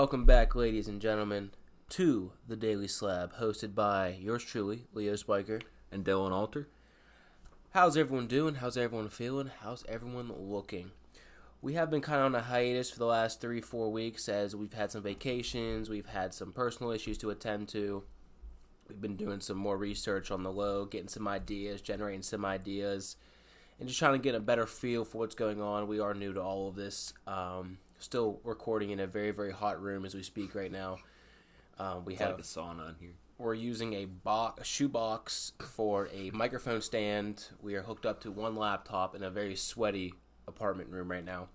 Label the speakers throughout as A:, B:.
A: welcome back, ladies and gentlemen, to the Daily Slab, hosted by yours truly, Leo Spiker.
B: and Dylan Alter.
A: How's everyone doing? How's everyone feeling? How's everyone looking? We have been kind of on a hiatus for the last three, four weeks as we've had some vacations, we've had some personal issues to attend to. We've been doing some more research on the low, getting some ideas, generating some ideas, and just trying to get a better feel for what's going on. We are new to all of this. Um, still recording in a very, very hot room as we speak right now. Um, we
B: It's
A: have
B: like a sauna in here.
A: we're using a box, a shoebox for a microphone stand. We are hooked up to one laptop in a very sweaty apartment room right now.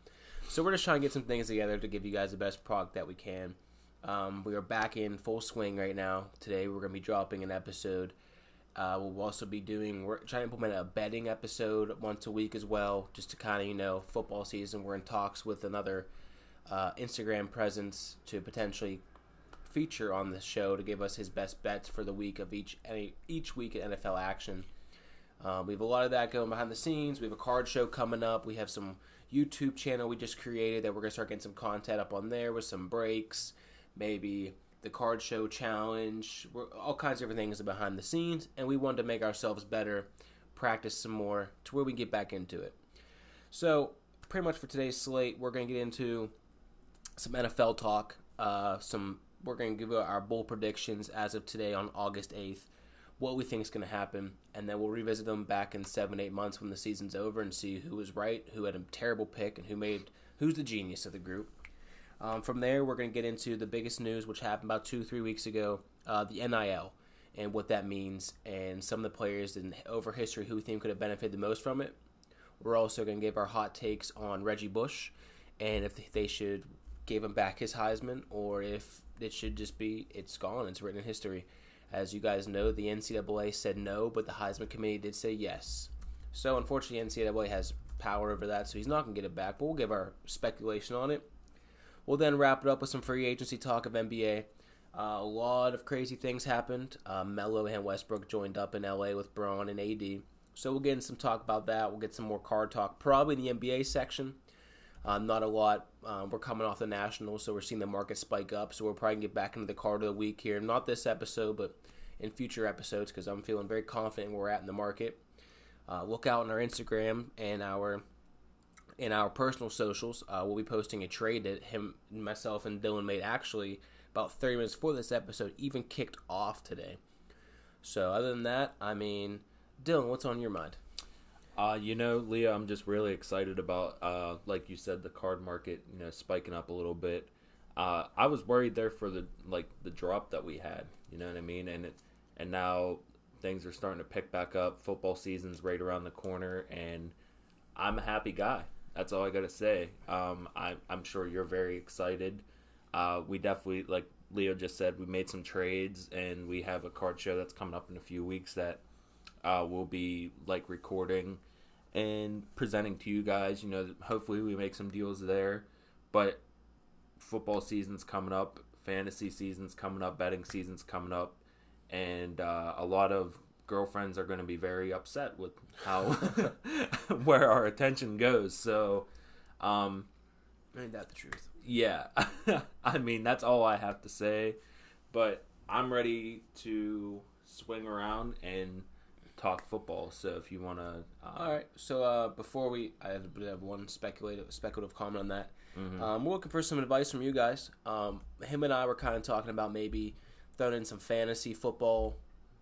A: So we're just trying to get some things together to give you guys the best product that we can. Um, we are back in full swing right now. Today we're going to be dropping an episode. Uh, we'll also be doing. We're trying to implement a betting episode once a week as well, just to kind of you know football season. We're in talks with another uh, Instagram presence to potentially feature on the show to give us his best bets for the week of each each week in NFL action. Um, we have a lot of that going behind the scenes. We have a card show coming up. We have some YouTube channel we just created that we're gonna start getting some content up on there with some breaks, maybe the card show challenge, we're, all kinds of different things behind the scenes. And we wanted to make ourselves better, practice some more to where we get back into it. So pretty much for today's slate, we're gonna get into some NFL talk. Uh, some we're going to give our bowl predictions as of today on August eighth. What we think is going to happen, and then we'll revisit them back in seven, eight months when the season's over, and see who was right, who had a terrible pick, and who made who's the genius of the group. Um, from there, we're going to get into the biggest news, which happened about two, three weeks ago, uh, the NIL, and what that means, and some of the players in over history who we think could have benefited the most from it. We're also going to give our hot takes on Reggie Bush, and if they should give him back his Heisman, or if it should just be it's gone, it's written in history. As you guys know, the NCAA said no, but the Heisman Committee did say yes. So unfortunately, NCAA has power over that, so he's not going to get it back. But we'll give our speculation on it. We'll then wrap it up with some free agency talk of NBA. Uh, a lot of crazy things happened. Uh, Melo and Westbrook joined up in LA with Bron and AD. So we'll get in some talk about that. We'll get some more card talk, probably in the NBA section. Uh, not a lot. Um, we're coming off the Nationals, so we're seeing the market spike up. So we'll probably get back into the card of the week here. Not this episode, but in future episodes because I'm feeling very confident where we're at in the market. Uh, look out on our Instagram and our in our personal socials. Uh, we'll be posting a trade that him, myself, and Dylan made actually about 30 minutes before this episode even kicked off today. So other than that, I mean, Dylan, what's on your mind?
B: Uh, you know, Leo, I'm just really excited about, uh, like you said, the card market, you know, spiking up a little bit. Uh, I was worried there for the like the drop that we had. You know what I mean? And it, and now things are starting to pick back up. Football season's right around the corner, and I'm a happy guy. That's all I gotta say. Um, I, I'm sure you're very excited. Uh, we definitely, like Leo just said, we made some trades, and we have a card show that's coming up in a few weeks that uh, we'll be like recording and presenting to you guys. You know, hopefully we make some deals there. But football season's coming up, fantasy season's coming up, betting season's coming up, and uh, a lot of girlfriends are going to be very upset with how where our attention goes. So, um,
A: Ain't that the truth?
B: yeah, I mean that's all I have to say. But I'm ready to swing around and talk football. So if you want to, uh,
A: All right. So uh, before we, I have, have one speculative speculative comment on that.
B: mhm.
A: Um, we're looking for some advice from you guys. Um, him and I were kind of talking about maybe throwing in some fantasy football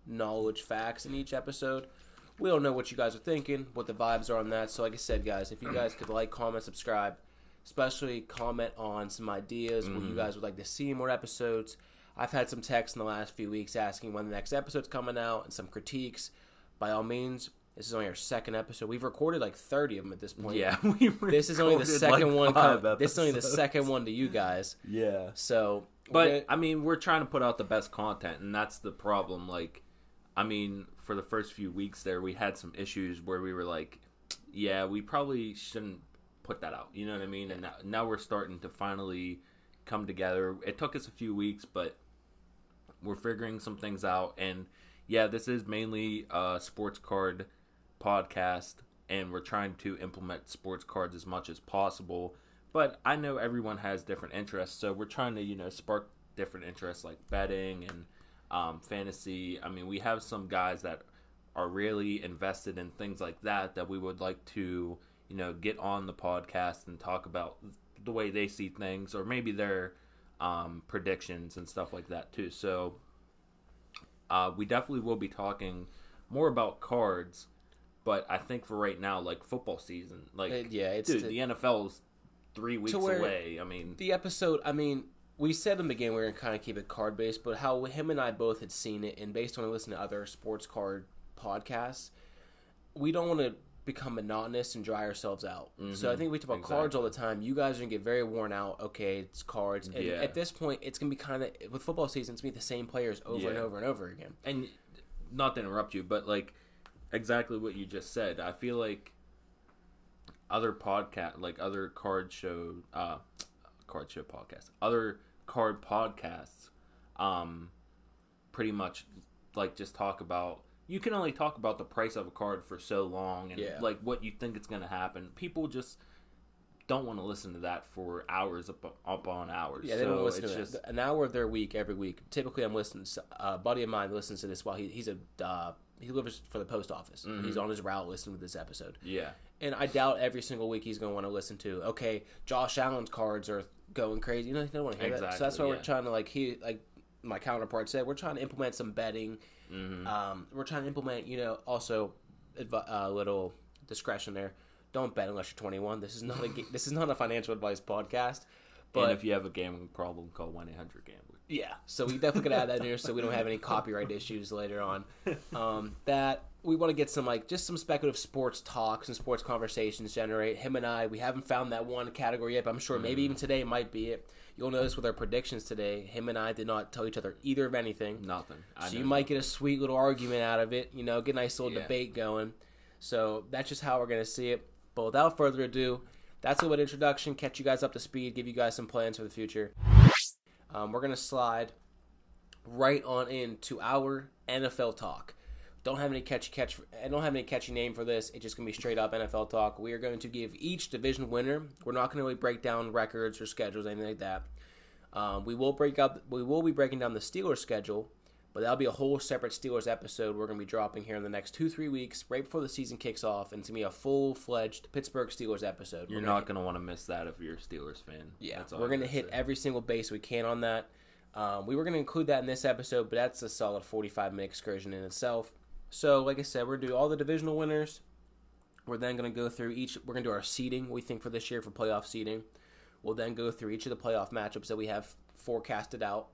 A: knowledge facts in each episode. We don't know what you guys are thinking, what the vibes are on that. So, like I said, guys, if you guys could like, comment, subscribe, especially comment on some ideas, what you
B: Mhm.
A: guys would like to see more episodes. I've had some texts in the last few weeks asking when the next episode's coming out and some critiques. By all means, this is only our second episode. We've recorded like 30 of them at this point.
B: yeah, we
A: This is only the second
B: like,
A: one. Com- this is only the second one to you guys.
B: Yeah,
A: So,
B: but
A: we're-
B: I mean, we're trying to put out the best content, and that's the problem. Like, I mean, for the first few weeks there, we had some issues where we were like, yeah, we probably shouldn't put that out. You know what I mean? And now, now we're starting to finally come together. It took us a few weeks, but we're figuring some things out. And yeah, this is mainly a sports card podcast, and we're trying to implement sports cards as much as possible. but I know everyone has different interests, so we're trying to you know spark different interests like betting and um, fantasy. I mean, we have some guys that are really invested in things like that that we would like to you know get on the podcast and talk about the way they see things or maybe their um, predictions and stuff like that too. So uh, we definitely will be talking more about cards, but I think for right now, like football season, like
A: Uh, yeah, it's
B: dude,
A: to-
B: the NFL is three weeks away. I mean,
A: the episode i mean we said in the beginning we are going to kind of keep it card based but how him and i both had seen it and based on listening to other sports card podcasts we don't want to become monotonous and dry ourselves out so i think we talk about cards all the time you guys are going to get very worn out okay it's cards and
B: Yeah.
A: at this point it's going to be kind of with football season it's to be the same players over and over and over again
B: and not to interrupt you, but like exactly what you just said. I feel like other podcast, like other card show, uh, card show podcasts, other card podcasts, um, pretty much like just talk about. You can only talk about the price of a card for so long, and
A: Yeah.
B: like what you think it's going to happen. People just don't want to listen to that for hours up, up on hours.
A: Yeah, they
B: so
A: don't listen
B: it's
A: to
B: just
A: that. An hour of their week every week. Typically, I'm listening. To, a buddy of mine listens to this while he, he's a uh, he lives for the post office.
B: Mm-hmm.
A: He's on his route listening to this episode,
B: yeah.
A: and I doubt every single week he's going to want to listen to. Okay, Josh Allen's cards are going crazy. You know, he don't want to hear that. So that's why we're trying to like he like my counterpart said. We're trying to implement some betting.
B: Mm-hmm.
A: Um, we're trying to implement you know also advi- a little discretion there. Don't bet unless you're 21. This is not a ga- this is not a financial advice podcast. But
B: and if you have a gambling problem, call one eight hundred gambler.
A: yeah, so we definitely could add that in here so we don't have any copyright issues later on. Um, that we want to get some like just some speculative sports talks and sports conversations generate. Him and I, we haven't found that one category yet, but I'm sure maybe even today might be it. You'll notice with our predictions today, him and I did not tell each other either of anything.
B: Nothing. I
A: So you might get a sweet little argument out of it, you know, get a nice little
B: Yeah.
A: debate going. So that's just how we're gonna see it. But without further ado, that's a little introduction. Catch you guys up to speed. Give you guys some plans for the future. Um, we're gonna slide right on into our NFL talk. Don't have any catchy catch. I don't have any catchy name for this. It's just gonna be straight up NFL talk. We are going to give each division winner. We're not gonna really break down records or schedules, anything like that. Um, we will break out. We will be breaking down the Steelers schedule, but that'll be a whole separate Steelers episode. We're gonna be dropping here in the next two three weeks, right before the season kicks off, and it's gonna be a full fledged Pittsburgh Steelers episode.
B: You're
A: We're
B: not going to want to miss that if you're a Steelers fan.
A: yeah,
B: That's all
A: we're gonna hit
B: say.
A: every single base we can on that. Um, we were gonna include that in this episode, but that's a solid 45 minute excursion in itself. So, like I said, we're gonna do all the divisional winners. We're then gonna go through each. We're gonna do our seeding. We think for this year for playoff seeding. We'll then go through each of the playoff matchups that we have forecasted out.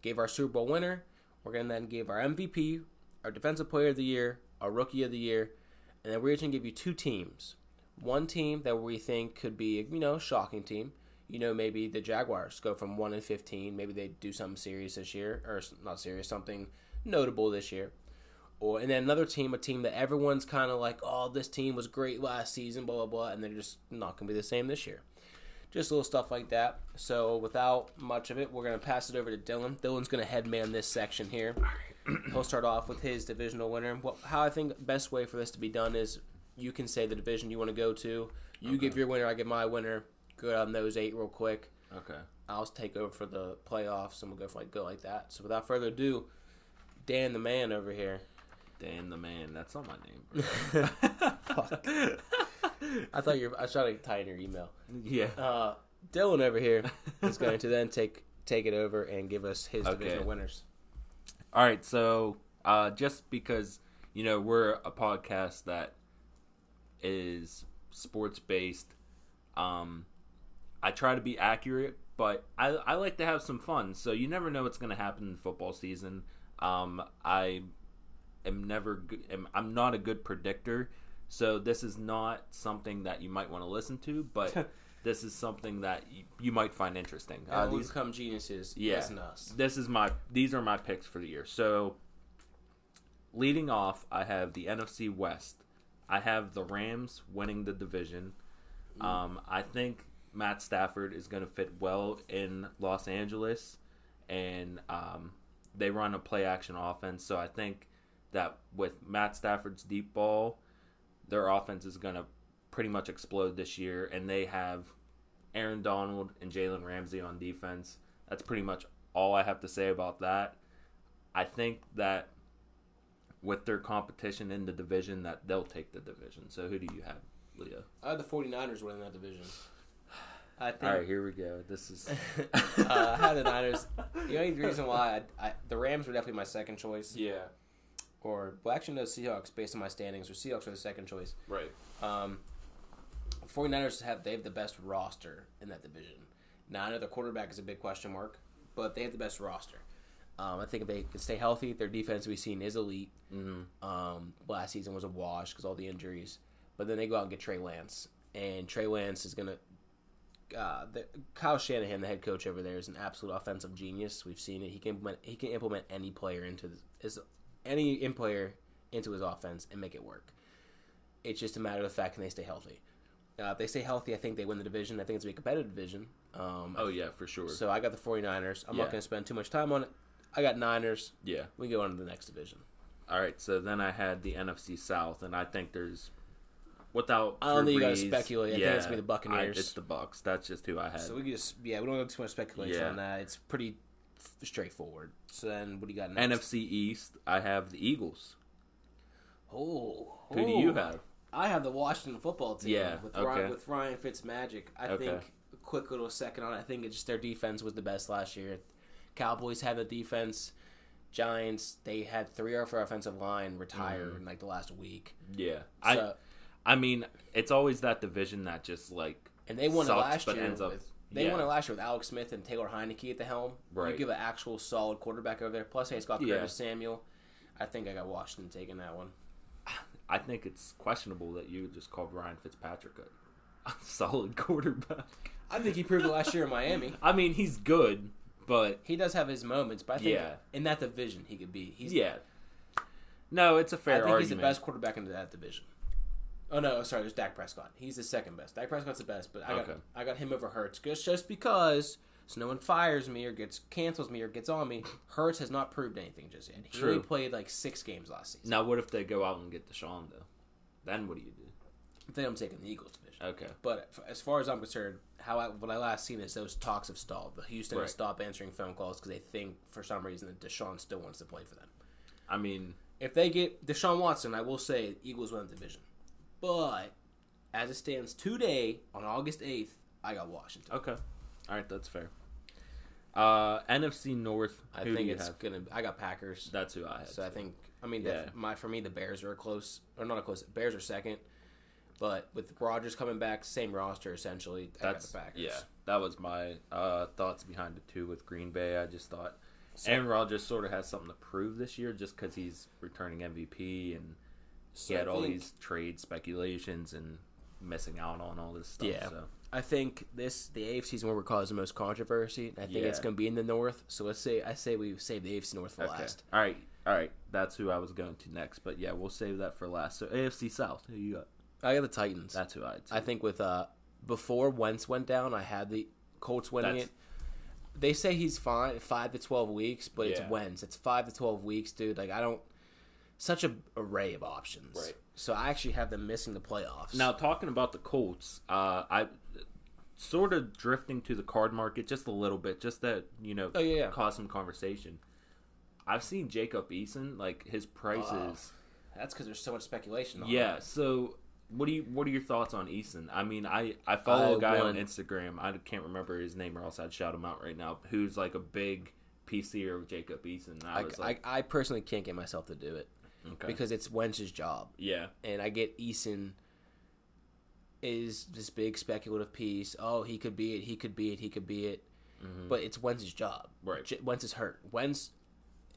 A: Gave our Super Bowl winner. We're gonna then give our MVP, our Defensive Player of the Year, our Rookie of the Year, and then we're just gonna give you two teams. One team that we think could be, a you know, shocking team. You know, maybe the Jaguars go from one and fifteen. Maybe they do something serious this year, or not serious, something notable this year. Or and then another team, a team that everyone's kind of like, oh, this team was great last season, blah blah blah, and they're just not gonna be the same this year. Just little stuff like that. So without much of it, we're gonna pass it over to Dylan. Dylan's gonna headman this section here. He'll start off with his divisional winner. Well, how I think best way for this to be done is you can say the division you want to go to. You give your winner, I give my winner. Go on those eight real quick.
B: Okay.
A: I'll take over for the playoffs, and we'll go for like go like that. So without further ado, Dan the man over here.
B: Dan the man. That's not my name.
A: Fuck. I thought you were. I was trying to tie in your email.
B: yeah.
A: Uh, Dylan over here is going to then take take it over and give us his
B: Okay.
A: divisional winners.
B: All right. So, uh, just because you know we're a podcast that is sports based, um, I try to be accurate, but I I like to have some fun. So you never know what's going to happen in football season. Um, I am never. Am, I'm not a good predictor. So this is not something that you might want to listen to, but this is something that you, you might find interesting.
A: Uh, we
B: these
A: become geniuses.
B: Yeah.
A: Listen us.
B: this is my these are my picks for the year. So leading off, I have the NFC West. I have the Rams winning the division. Um, I think Matt Stafford is going to fit well in Los Angeles, and um, they run a play action offense. So I think that with Matt Stafford's deep ball, their offense is going to pretty much explode this year, and they have Aaron Donald and Jalen Ramsey on defense. That's pretty much all I have to say about that. I think that with their competition in the division, that they'll take the division. So who do you have, Leo?
A: I have the 49ers winning that division. I think.
B: All right, here we go. This is
A: uh, I had the Niners. The only reason why I, I, the Rams were definitely my second choice,
B: yeah,
A: or well, actually no Seahawks based on my standings. Or Seahawks are the second choice.
B: right.
A: Um, 49ers have they have the best roster in that division. Now I know their quarterback is a big question mark, but they have the best roster. Um, I think if they can stay healthy, their defense we've seen is elite.
B: Mm-hmm.
A: Um, last season was a wash because all the injuries, but then they go out and get Trey Lance, and Trey Lance is gonna. Uh, the, Kyle Shanahan, the head coach over there, is an absolute offensive genius. We've seen it. He can implement, he can implement any player into his any in player into his offense and make it work. It's just a matter of the fact can they stay healthy. Uh, if they stay healthy, I think they win the division. I think it's a competitive division. Um,
B: Oh yeah, for sure.
A: so I got the 49ers. I'm
B: Yeah.
A: not going to spend too much time on it. I got Niners.
B: yeah.
A: We go on to the next division.
B: All right. So then I had the NFC South, and I think there's without.
A: I don't
B: Drew
A: think you gotta speculate. I think it's gonna be the Buccaneers.
B: I- it's the Bucks. That's just who I had.
A: So we can just yeah, we don't have too much speculation
B: Yeah.
A: on that. It's pretty straightforward. So then, what do you got next?
B: NFC East, I have the Eagles.
A: Oh,
B: Who do
A: oh.
B: you have?
A: I have the Washington football team.
B: Yeah,
A: with
B: okay.
A: Ryan, with Ryan Fitzmagic. I
B: Okay.
A: think a quick little second on. I think it's just their defense was the best last year. Cowboys had the defense. Giants they had three of our offensive line retire
B: Mm-hmm.
A: in like the last week.
B: Yeah,
A: So,
B: I. I mean, it's always that division that just like
A: and they won
B: sucks,
A: it last
B: but
A: year.
B: ends up-
A: with, they
B: yeah.
A: won it last year with Alex Smith and Taylor Heinicke at the helm. You give an actual solid quarterback over there. Plus, hey, it's got
B: Yeah.
A: Curtis Samuel. I think I got Washington taking that one.
B: I think it's questionable that you just called Ryan Fitzpatrick a, a solid quarterback.
A: I think he proved it last year in Miami.
B: I mean, he's good, but
A: He does have his moments, but I think
B: Yeah.
A: in that division he could be. He's
B: yeah. No, it's a fair I
A: think
B: argument.
A: he's the best quarterback in that division. Oh no, sorry, There's Dak Prescott. He's the second best. Dak Prescott's the best, but I got
B: Okay.
A: I got him over Hurts just just because so no one fires me or gets cancels me or gets on me. Hurts has not proved anything just yet. He
B: True.
A: only played like six games last season.
B: Now, what if they go out and get Deshaun though? Then what do you do?
A: Then I'm taking the Eagles division.
B: Okay.
A: But as far as I'm concerned, how I, what I last seen is those talks have stalled. The Houston
B: Right.
A: has stopped answering phone calls because they think for some reason that Deshaun still wants to play for them.
B: I mean,
A: If they get Deshaun Watson, I will say Eagles win the division. But as it stands today, on August 8th, I got Washington.
B: okay. All right, that's fair. Uh, NFC North.
A: I think it's
B: have?
A: gonna. I got Packers.
B: That's who I had.
A: So I think. I mean,
B: Yeah.
A: my for me the Bears are a close or not a close. Bears are second, but with Rodgers coming back, same roster essentially. I got the Packers.
B: yeah. That was my uh, thoughts behind it too with Green Bay. I just thought Aaron Rodgers sort of has something to prove this year, just because he's returning MVP and
A: So
B: had all
A: think-
B: these trade speculations and missing out on all this stuff.
A: Yeah.
B: So
A: I think this the AFC is where we're causing the most controversy. I think it's going to be in the North. So let's say I say we save the AFC North for
B: okay.
A: last.
B: All right. All right. That's who I was going to next. But yeah, we'll save that for last. So AFC South. Who you got?
A: I got the Titans.
B: That's who I.
A: I think with uh before Wentz went down, I had the Colts winning
B: That's-
A: it. They say he's fine five to twelve weeks, but it's
B: Yeah.
A: Wentz. It's five to twelve weeks, dude. Like I don't such a array of options.
B: Right.
A: So I actually have them missing the playoffs.
B: Now talking about the Colts, uh, I sort of drifting to the card market just a little bit, just that you know,
A: Oh, yeah, yeah.
B: cause some conversation. I've seen Jacob Eason, like his prices.
A: that's because there's so much speculation. on
B: yeah.
A: it.
B: So what do you what are your thoughts on Eason? I mean, I I follow
A: I
B: a guy on Instagram. I can't remember his name, or else I'd shout him out right now. Who's like a big PCer of Jacob Eason? I
A: I,
B: was like,
A: I, I personally can't get myself to do it
B: okay.
A: because it's Wentz's job,
B: yeah,
A: and I get Eason is this big speculative piece. Oh, he could be it. He could be it. He could be it. Mm-hmm. But it's Wentz's job.
B: Right.
A: J- Wentz is hurt. Wentz,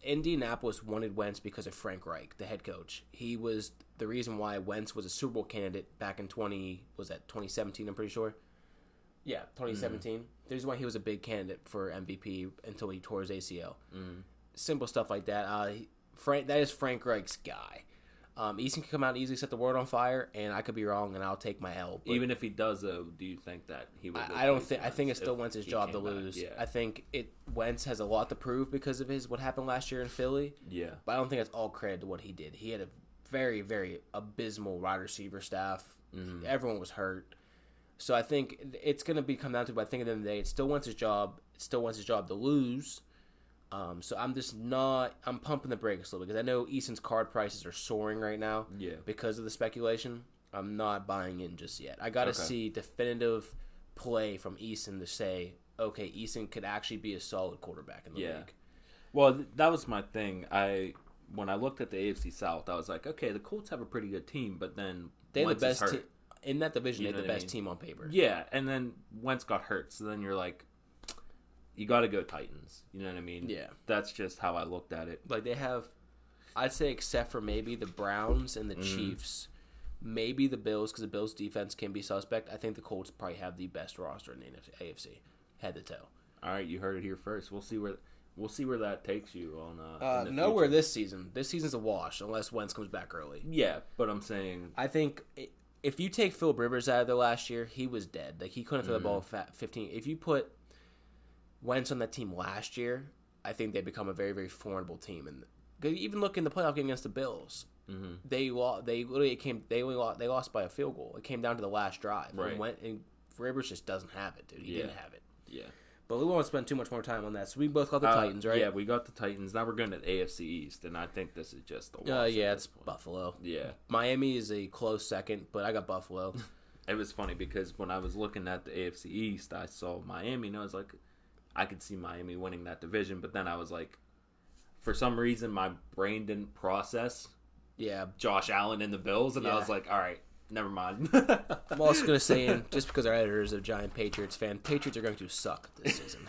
A: Indianapolis wanted Wentz because of Frank Reich, the head coach. He was the reason why Wentz was a Super Bowl candidate back in twenty was that twenty seventeen. I'm pretty sure. Yeah, twenty seventeen. Mm-hmm. The reason why he was a big candidate for MVP until he tore his ACL. Mm. Simple stuff like that. Uh, he- Frank, that is Frank Reich's guy. Um, Eason can come out and easily set the world on fire, and I could be wrong, and I'll take my L.
B: Even if he does though, do you think that he would?
A: I, I don't think. I think it's still
B: if
A: Wentz's
B: he
A: job to
B: came back?
A: lose.
B: Yeah,
A: I think it Wentz has a lot to prove because of his what happened last year in Philly.
B: yeah.
A: But I don't think that's all credit to what he did. He had a very, very abysmal wide receiver staff.
B: Mm-hmm.
A: Everyone was hurt. So I think it's going to be come down to. But I think at the end of the day, it still wants his job. It still wants his job to lose. Um, so I'm just not. I'm pumping the brakes a little because I know Eason's card prices are soaring right now.
B: Yeah.
A: Because of the speculation, I'm not buying in just yet. I got to
B: Okay.
A: see definitive play from Eason to say, okay, Eason could actually be a solid quarterback in the
B: Yeah.
A: league.
B: Well, th- that was my thing. I when I looked at the AFC South, I was like, okay, the Colts have a pretty good team, but then
A: They have the best team in that division.
B: You
A: they have the
B: I
A: best
B: mean?
A: team on paper.
B: Yeah, and then Wentz got hurt, so then you're like, you got to go Titans. You know what I mean?
A: Yeah.
B: That's just how I looked at it.
A: Like they have, I'd say except for maybe the Browns and the
B: Mm-hmm.
A: Chiefs, maybe the Bills because the Bills defense can be suspect. I think the Colts probably have the best roster in the AFC, head to toe.
B: All right, you heard it here first. We'll see where we'll see where that takes you on. Uh,
A: Uh, nowhere
B: future.
A: this season. This season's a wash unless Wentz comes back early.
B: Yeah, but I'm saying
A: I think i- if you take Phil Rivers out of there last year, he was dead. Like he couldn't throw
B: Mm-hmm.
A: the ball fat 15. If you put Wentz on that team last year, I think they become a very very formidable team. And even look in the playoff game against the Bills,
B: mm-hmm.
A: they lost. They literally came. They only lost. They lost by a field goal. It came down to the last drive.
B: Right.
A: And went and Rivers just doesn't have it, dude. He
B: Yeah.
A: didn't have it.
B: yeah.
A: But we won't spend too much more time on that. So we both got the
B: Uh,
A: Titans, right?
B: Yeah, we got the Titans. Now we're going to the AFC East, and I think this is just the.
A: Uh, yeah, it's Buffalo.
B: yeah.
A: Miami is a close second, but I got Buffalo.
B: It was funny because when I was looking at the AFC East, I saw Miami, and I was like, I could see Miami winning that division. But then I was like, for some reason, my brain didn't process
A: yeah,
B: Josh Allen and the Bills, and I was like, all right, never mind.
A: I'm also gonna say, in, just because our editor is a giant Patriots fan, Patriots are going to suck this season.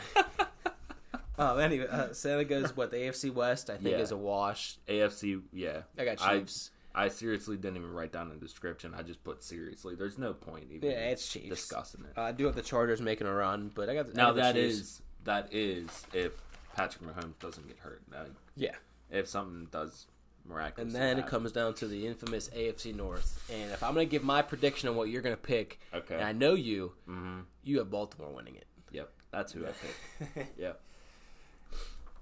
A: um, anyway, uh, Santa goes what the AFC West. I think
B: Yeah.
A: is a wash.
B: AFC, yeah.
A: I got Chiefs.
B: I seriously didn't even write down a description. I just put seriously. There's no point even
A: yeah, it's Chiefs.
B: discussing it.
A: Uh, I do have the Chargers making a run, but I got the, I
B: now
A: got the
B: that
A: Chiefs.
B: is that is if Patrick Mahomes doesn't get hurt. Uh,
A: yeah.
B: if something does miraculously.
A: And then it comes down to the infamous AFC North. And if I'm gonna give my prediction on what you're gonna pick,
B: Okay.
A: and I know you,
B: Mhm.
A: you have Baltimore winning it.
B: Yep, that's who I picked. yep.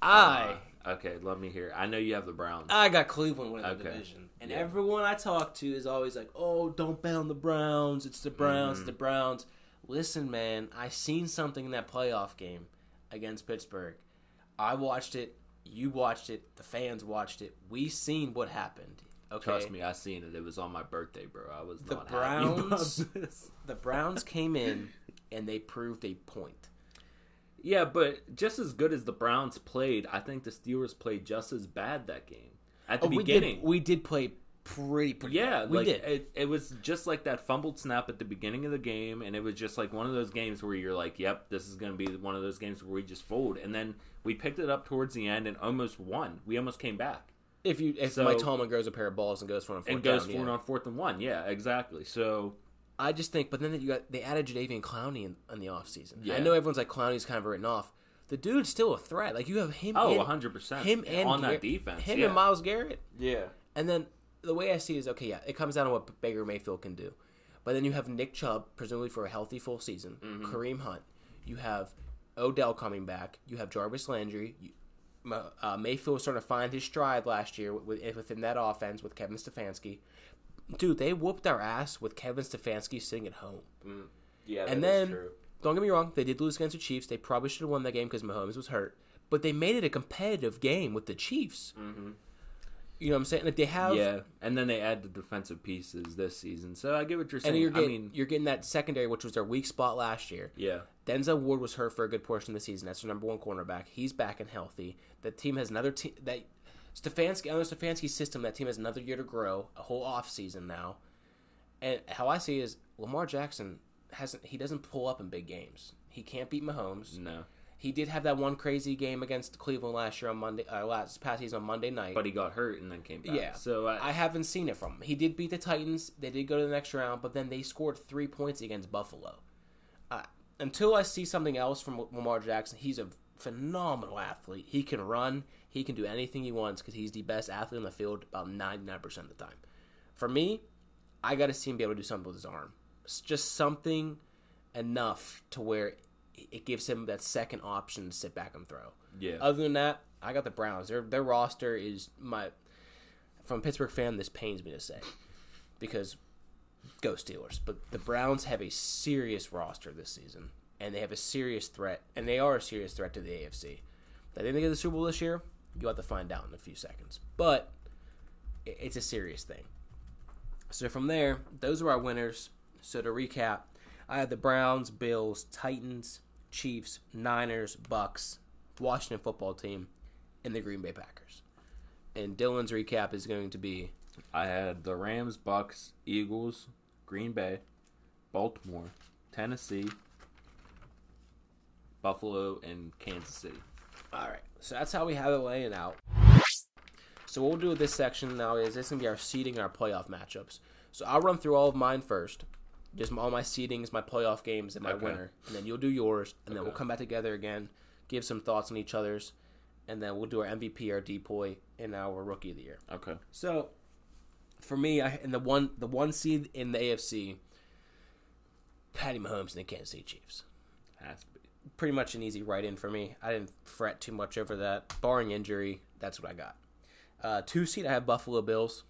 A: I
B: Uh, okay, let me hear. I know you have the Browns.
A: I got Cleveland winning the division, and
B: Yeah.
A: everyone I talk to is always like, "Oh, don't bet on the Browns. It's the Browns. It's the
B: Mm-hmm.
A: Browns." Listen, man, I seen something in that playoff game against Pittsburgh. I watched it. You watched it. The fans watched it. We seen what happened. Okay,
B: Trust me, I seen it. It was on my birthday, bro. I was
A: The
B: not happy about
A: Browns-
B: this.
A: the Browns came in and they proved a point.
B: Yeah, but just as good as the Browns played, I think the Steelers played just as bad that game at the
A: Oh, we
B: beginning.
A: did. We did play pretty. pretty
B: Yeah,
A: well. we
B: like
A: did.
B: It, it was just like that fumbled snap at the beginning of the game, and it was just like one of those games where you're like, "Yep, this is going to be one of those games where we just fold." And then we picked it up towards the end and almost won. We almost came back
A: if you if
B: so-
A: Mike Tomlin grows a pair of balls and goes for it on fourth
B: and goes
A: down,
B: for it
A: yeah.
B: on fourth and one. Yeah, exactly. So
A: I just think, but then you got they added Jadeveon Clowney in, in the offseason.
B: Yeah.
A: I know everyone's like Clowney's kind of written off. The dude's still a threat. Like you have him.
B: oh,
A: and,
B: 100 percent.
A: him and
B: on
A: Gar-
B: that defense.
A: Him
B: yeah.
A: and Myles Garrett.
B: yeah,
A: And then the way I see it is okay. Yeah, it comes down to what Baker Mayfield can do. But then you have Nick Chubb, presumably for a healthy full season.
B: Mm-hmm.
A: Kareem Hunt. You have Odell coming back. You have Jarvis Landry. You, uh, Mayfield was starting to find his stride last year with, within that offense with Kevin Stefanski. Dude, they whooped our ass with Kevin Stefanski sitting at home.
B: yeah.
A: And then, don't get me wrong, they did lose against the Chiefs. They probably should have won that game because Mahomes was hurt. But they made it a competitive game with the Chiefs.
B: Mhm.
A: You know what I'm saying? Like they have,
B: yeah, and then they add the defensive pieces this season. So I get what you're saying.
A: and you're getting
B: I mean,
A: you're getting that secondary, which was their weak spot last year.
B: yeah,
A: Denzel Ward was hurt for a good portion of the season. That's their number one cornerback. He's back and healthy. The team has another team that Stefanski under Stefanski's system. That team has another year to grow, a whole off season now. And how I see it is Lamar Jackson hasn't he doesn't pull up in big games. He can't beat Mahomes.
B: no,
A: He did have that one crazy game against Cleveland last year on Monday, uh, last past season on Monday night.
B: but he got hurt and then came back.
A: Yeah.
B: So I,
A: I haven't seen it from him. He did beat the Titans. They did go to the next round, but then they scored three points against Buffalo. Uh, until I see something else from Lamar Jackson, he's a phenomenal athlete. He can run. He can do anything he wants because he's the best athlete on the field about 99% of the time. For me, I got to see him be able to do something with his arm. It's just something enough to where it gives him that second option to sit back and throw.
B: yeah.
A: Other than that, I got the Browns. Their their roster is my from a Pittsburgh fan. This pains me to say because go Steelers. But the Browns have a serious roster this season, and they have a serious threat, and they are a serious threat to the AFC. Think they get the Super Bowl this year. You'll have to find out in a few seconds, but it's a serious thing. So from there, those are our winners. So to recap, I had the Browns, Bills, Titans, Chiefs, Niners, Bucks, Washington football team, and the Green Bay Packers. And Dylan's recap is going to be
B: I had the Rams, Bucks, Eagles, Green Bay, Baltimore, Tennessee, Buffalo, and Kansas City.
A: All right, so that's how we have it laying out. So what we'll do with this section now is this is gonna be our seeding and our playoff matchups. So I'll run through all of mine first, just all my seedings, my playoff games, and my
B: Okay.
A: winner, and then you'll do yours, and then we'll come back together again, give some thoughts on each other's, and then we'll do our MVP, our depoy, and our rookie of the year.
B: Okay.
A: So, for me, I in the one the one seed in the AFC, Patty Mahomes and the Kansas City Chiefs.
B: Has to be.
A: Pretty much an easy write in for me. I didn't fret too much over that. Barring injury, that's what I got. Uh, two seed, I have Buffalo Bills.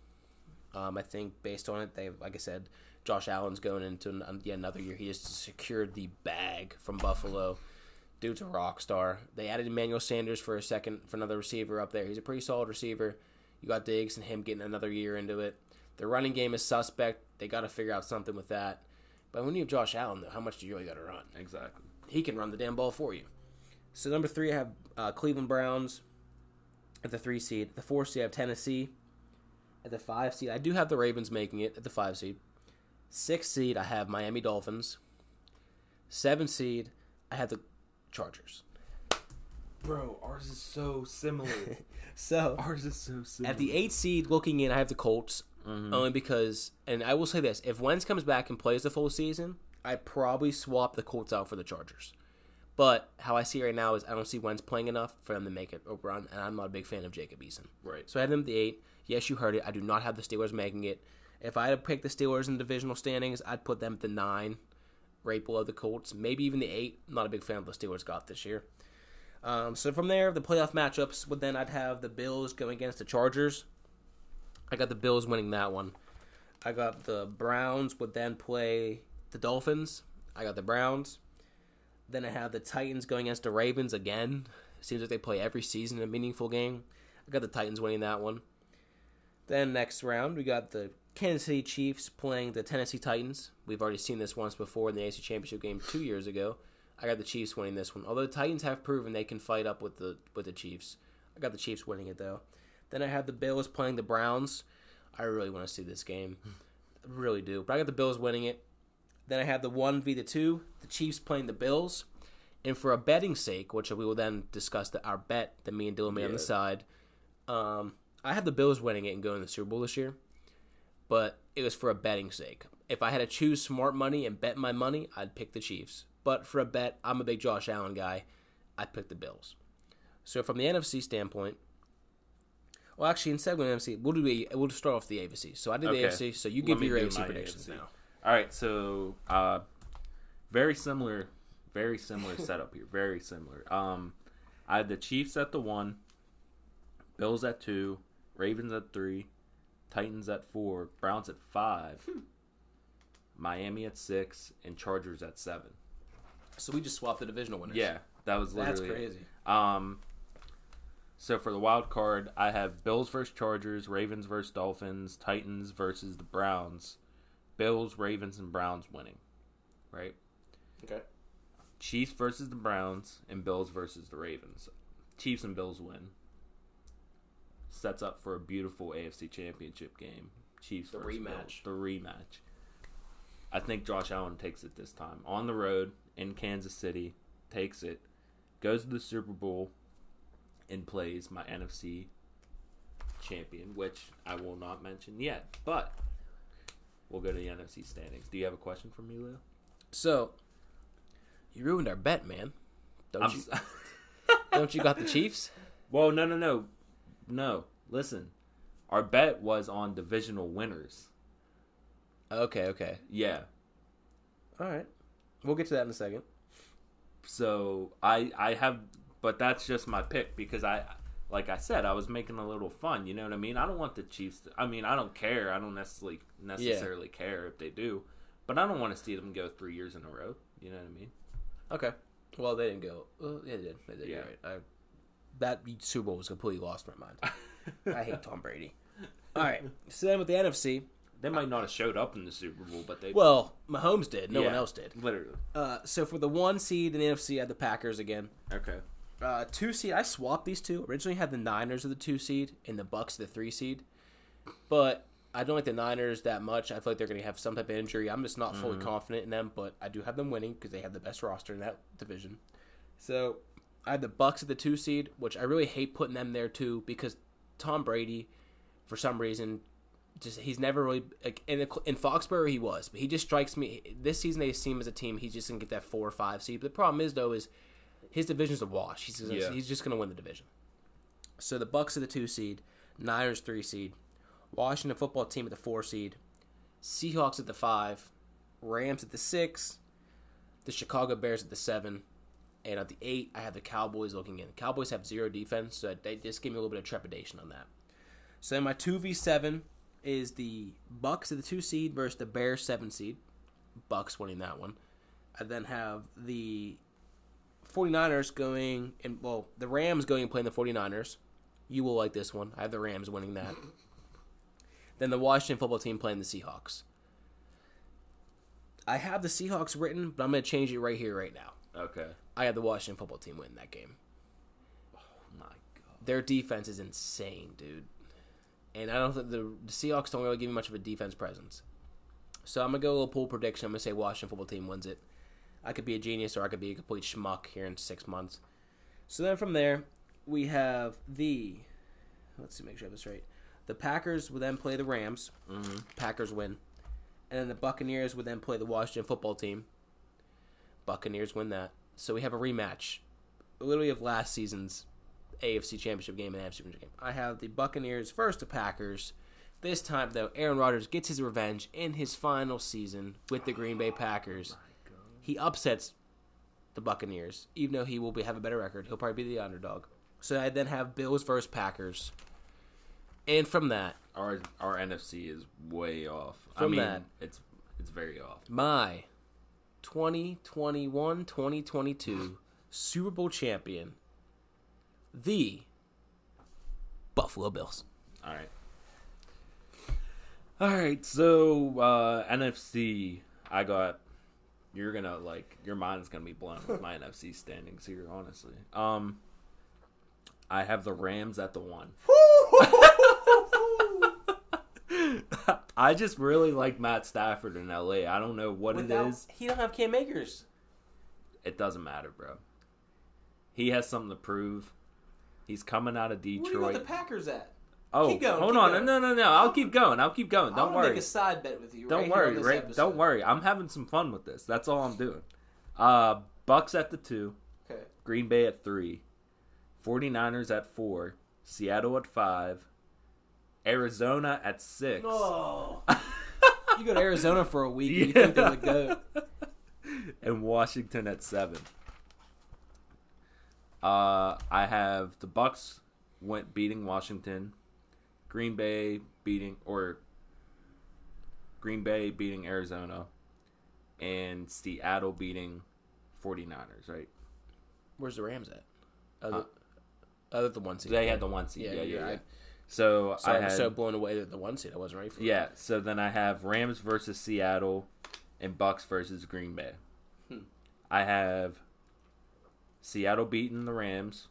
A: Um, I think based on it, they like I said, Josh Allen's going into an, yet another year. He just secured the bag from Buffalo. Dude's a rock star. They added Emmanuel Sanders for a second for another receiver up there. He's a pretty solid receiver. You got Diggs and him getting another year into it. The running game is suspect. They got to figure out something with that. But when you have Josh Allen, though, how much do you really got to run?
B: Exactly.
A: He can run the damn ball for you. So number three, I have uh, Cleveland Browns at the three seed. At the four seed, I have Tennessee. At the five seed, I do have the Ravens making it at the five seed. Six seed, I have Miami Dolphins. Seven seed, I have the Chargers.
B: Bro, ours is so similar.
A: So
B: ours is so similar.
A: at the eight seed, looking in, I have the Colts. Mm-hmm. Only because, and I will say this: if Wentz comes back and plays the full season, I'd probably swap the Colts out for the Chargers. But how I see it right now is I don't see Wentz playing enough for them to make it a run, and I'm not a big fan of Jacob Eason.
B: Right.
A: So I have them at the eight. Yes, you heard it. I do not have the Steelers making it. If I had to pick the Steelers in the divisional standings, I'd put them at the nine, right below the Colts, maybe even the eight. Not a big fan of the Steelers got this year. Um, so from there, the playoff matchups would then I'd have the Bills going against the Chargers. I got the Bills winning that one. I got the Browns would then play the Dolphins. I got the Browns. Then I have the Titans going against the Ravens again. Seems like they play every season a meaningful game. I got the Titans winning that one. Then next round we got the Kansas City Chiefs playing the Tennessee Titans. We've already seen this once before in the AFC Championship game two years ago. I got the Chiefs winning this one. Although the Titans have proven they can fight up with the with the Chiefs. I got the Chiefs winning it though. Then I have the Bills playing the Browns. I really want to see this game. I really do. But I got the Bills winning it. Then I have the one v the two, the Chiefs playing the Bills. And for a betting sake, which we will then discuss the, our bet that me and Dylan made on the side, um, I have the Bills winning it and going to the Super Bowl this year. But it was for a betting sake. If I had to choose smart money and bet my money, I'd pick the Chiefs. But for a bet, I'm a big Josh Allen guy. I'd pick the Bills. So from the NFC standpoint, well, actually, instead of going NFC, we'll do the, we'll start off the AFC. So I did
B: Okay.
A: the AFC. So you give
B: me
A: your AFC predictions
B: AFC.
A: now.
B: All right, so uh, very similar, very similar setup here. Very similar. Um, I had the Chiefs at the one, Bills at two, Ravens at three, Titans at four, Browns at five, Miami at six, and Chargers at seven.
A: So we just swapped the divisional winners.
B: Yeah, that was
A: that's
B: literally it.
A: crazy.
B: Um, so for the wild card, I have Bills versus Chargers, Ravens versus Dolphins, Titans versus the Browns, Bills, Ravens, and Browns winning. Right?
A: Okay.
B: Chiefs versus the Browns and Bills versus the Ravens. Chiefs and Bills win. Sets up for a beautiful AFC Championship game. Chiefs
A: The rematch.
B: Bills. The rematch. I think Josh Allen takes it this time. On the road in Kansas City, takes it, goes to the Super Bowl, and plays my NFC champion, which I will not mention yet. But we'll go to the NFC standings. Do you have a question for me, Leo?
A: So you ruined our bet, man. Don't
B: I'm
A: you?
B: s-
A: don't you got the Chiefs?
B: Well, no, no, no, no. Listen, our bet was on divisional winners.
A: Okay, okay.
B: Yeah.
A: All right. We'll get to that in a second.
B: So I I have, but that's just my pick because I like I said, I was making a little fun. You know what I mean? I don't want the Chiefs. To, I mean, I don't care. I don't necessarily necessarily care if they do, but I don't want to see them go three years in a row. You know what I mean?
A: Okay. Well, they didn't go. Well, yeah, they did. They did.
B: Yeah.
A: Right. I, that Super Bowl was completely lost my mind. I hate Tom Brady. All right. So then with the NFC,
B: They might not have showed up in the Super Bowl, but they
A: well, Mahomes did. No one else did.
B: literally.
A: Uh, so for the one seed in the NFC, I had the Packers again.
B: Okay.
A: Uh, two seed, I swapped these two. Originally had the Niners of the two seed and the Bucks of the three seed, but I don't like the Niners that much. I feel like they're going to have some type of injury. I'm just not fully confident in them, but I do have them winning because they have the best roster in that division. So I had the Bucks at the two seed, which I really hate putting them there too because Tom Brady, for some reason, just he's never really like in the, in Foxborough he was, but he just strikes me this season they seem as a team he's just gonna get that four or five seed. But the problem is though is his division's a wash. He's gonna,
B: Yeah.
A: he's just gonna win the division. So the Bucks are the two seed, Niners three seed, Washington football team at the four seed, Seahawks at the five, Rams at the six, the Chicago Bears at the seven, and at the eight I have the Cowboys looking in. The Cowboys have zero defense, so they just give me a little bit of trepidation on that. So then my two v seven is the Bucks at the two seed versus the Bears seven seed. Bucks winning that one. I then have the 49ers going and well, the Rams going and playing the 49ers. You will like this one. I have the Rams winning that. then the Washington football team playing the Seahawks. I have the Seahawks written, but I'm going to change it right here, right now.
B: Okay.
A: I have the Washington football team winning that game.
B: Oh my god.
A: Their defense is insane, dude. And I don't think the, the Seahawks don't really give you much of a defense presence. So I'm gonna go a little pool prediction. I'm gonna say Washington football team wins it. I could be a genius or I could be a complete schmuck here in six months. So then from there, we have the let's see, make sure I have this right. The Packers will then play the Rams.
B: Mm-hmm.
A: Packers win, and then the Buccaneers would then play the Washington football team. Buccaneers win that. So we have a rematch, literally of last season's AFC Championship game and AFC Championship game. I have the Buccaneers versus the Packers. This time, though, Aaron Rodgers gets his revenge in his final season with the Green Bay Packers. He upsets the Buccaneers, even though he will be, have a better record. He'll probably be the underdog. So I then have Bills versus Packers. And from that,
B: Our our NFC is way off. I
A: From
B: mean,
A: that-
B: it's it's very off.
A: my 2021 2022 Super Bowl champion, the Buffalo Bills.
B: All right. All right. So uh, NFC, I got. You're gonna like your mind's gonna be blown with my NFC standings here. Honestly, um, I have the Rams at the one. I just really like Matt Stafford in LA. I don't know what it is.
A: he don't have Cam Akers.
B: It doesn't matter, bro. He has something to prove. He's coming out of
A: Detroit. Where
B: Detroit.
A: the Packers at?
B: oh,
A: Keep going,
B: hold
A: keep
B: on.
A: going.
B: No, no, no. I'll keep going. I'll keep going. Don't worry.
A: Make a side bet with you.
B: Don't
A: right
B: worry, right? Don't worry. I'm having some fun with this. That's all I'm doing. Uh Bucks at the 2,
A: Okay.
B: Green Bay at 3, 49ers at 4, Seattle at 5, Arizona at 6.
A: Oh. you go to Arizona for a week. and You think they're the goat.
B: and Washington at 7. Uh I have the Bucks went beating Washington, Green Bay beating or Green Bay beating Arizona and Seattle beating 49ers, right?
A: Where's the Rams at? Other,
B: Huh?
A: other than one seed.
B: They had the one seed.
A: Yeah,
B: Yeah,
A: you're
B: yeah, yeah. So
A: So
B: I
A: I
B: had
A: was so blown away that the one seed. I wasn't ready for.
B: yeah. So then I have Rams versus Seattle, and Bucks versus Green Bay.
A: Hmm.
B: I have Seattle beating the Rams,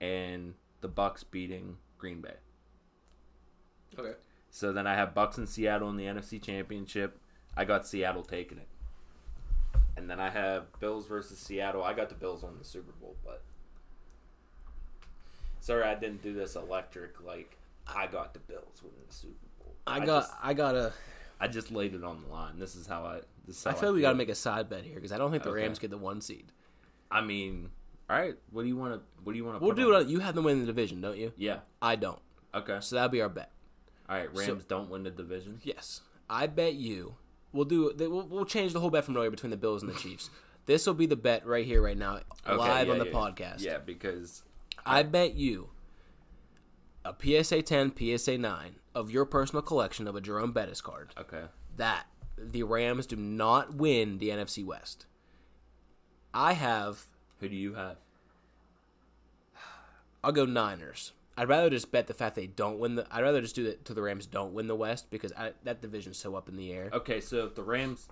B: and the Bucks beating Green Bay.
A: Okay.
B: So then I have Bucks and Seattle in the NFC Championship. I got Seattle taking it. And then I have Bills versus Seattle. I got the Bills on the Super Bowl, but sorry I didn't do this electric like I got the Bills winning the Super Bowl.
A: I got.
B: just,
A: I got a.
B: I just laid it on the line. This is how I. This is
A: I feel we got to make a side bet here because I don't think the
B: Okay.
A: Rams get the one seed.
B: I mean, all right. What do you want to? What do you want to?
A: We'll do it. You have them win the division, don't you?
B: Yeah.
A: I don't.
B: Okay.
A: So that'll be our bet.
B: All right.
A: So-
B: Rams don't win the division.
A: Yes, I bet you. We'll do. We'll, we'll change the whole bet from earlier between the Bills and the Chiefs. This will be the bet right here, right now,
B: Okay,
A: live
B: yeah,
A: on the
B: yeah,
A: podcast.
B: Yeah, because
A: I bet you a PSA 10, PSA 9 of your personal collection of a Jerome Bettis card,
B: Okay.
A: that the Rams do not win the NFC West. I have,
B: Who do you have?
A: I'll go Niners. I'd rather just bet the fact they don't win the. I'd rather just do it to the Rams don't win the West because I, that division's so up in the air.
B: Okay, so if the Rams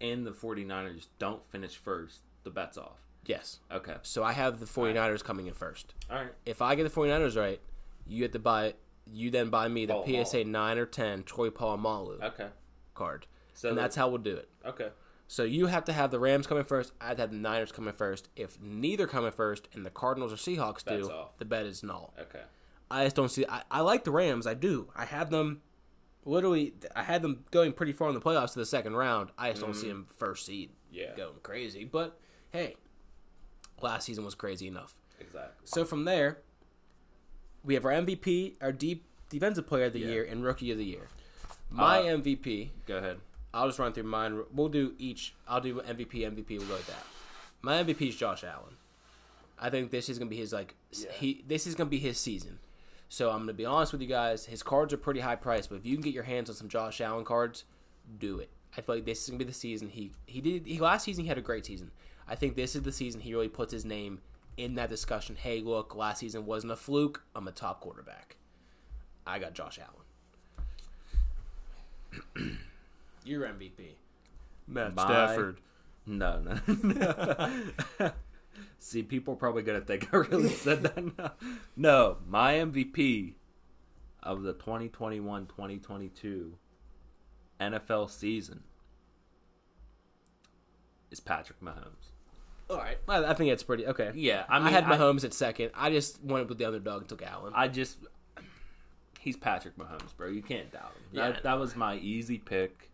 B: and the 49ers don't finish first, the bet's off.
A: Yes.
B: Okay.
A: So I have the 49ers coming in first.
B: All right.
A: If I get the 49ers right, you have to buy. You then buy me the PSA nine or ten Troy Polamalu
B: Okay.
A: card,
B: So
A: and that's how we'll do it.
B: Okay.
A: So you have to have the Rams coming first. I'd have the Niners coming first. If neither coming first and the Cardinals or Seahawks do,
B: off.
A: the bet is null.
B: Okay.
A: I just don't see. I, I like the Rams. I do. I had them. Literally, I had them going pretty far in the playoffs to the second round. I just don't see them first seed
B: Mm-hmm. Yeah.
A: going crazy. But hey, last season was crazy enough.
B: Exactly.
A: So from there, we have our MVP, our deep defensive player of the
B: Yeah.
A: year, and rookie of the year. My
B: Uh,
A: MVP.
B: Go ahead.
A: I'll just run through mine. We'll do each. I'll do MVP, MVP. We'll go with that. My MVP is Josh Allen. I think this is gonna be his like
B: Yeah.
A: he. This is gonna be his season. So I'm gonna be honest with you guys. His cards are pretty high priced, but if you can get your hands on some Josh Allen cards, do it. I feel like this is gonna be the season. He he did. He last season he had a great season. I think this is the season he really puts his name in that discussion. Hey, look, last season wasn't a fluke. I'm a top quarterback. I got Josh Allen. Your MVP. Matt
B: My- No, no. no. See, people are probably gonna think I really said that. No, no my MVP of the 2021-2022 NFL season is Patrick Mahomes.
A: All right, I, I think it's pretty okay.
B: Yeah, I
A: I,
B: mean,
A: had
B: I-
A: Mahomes at second. I just went with the underdog and took Allen.
B: I just he's Patrick Mahomes, bro. You can't doubt him.
A: Yeah,
B: that, that was my easy pick.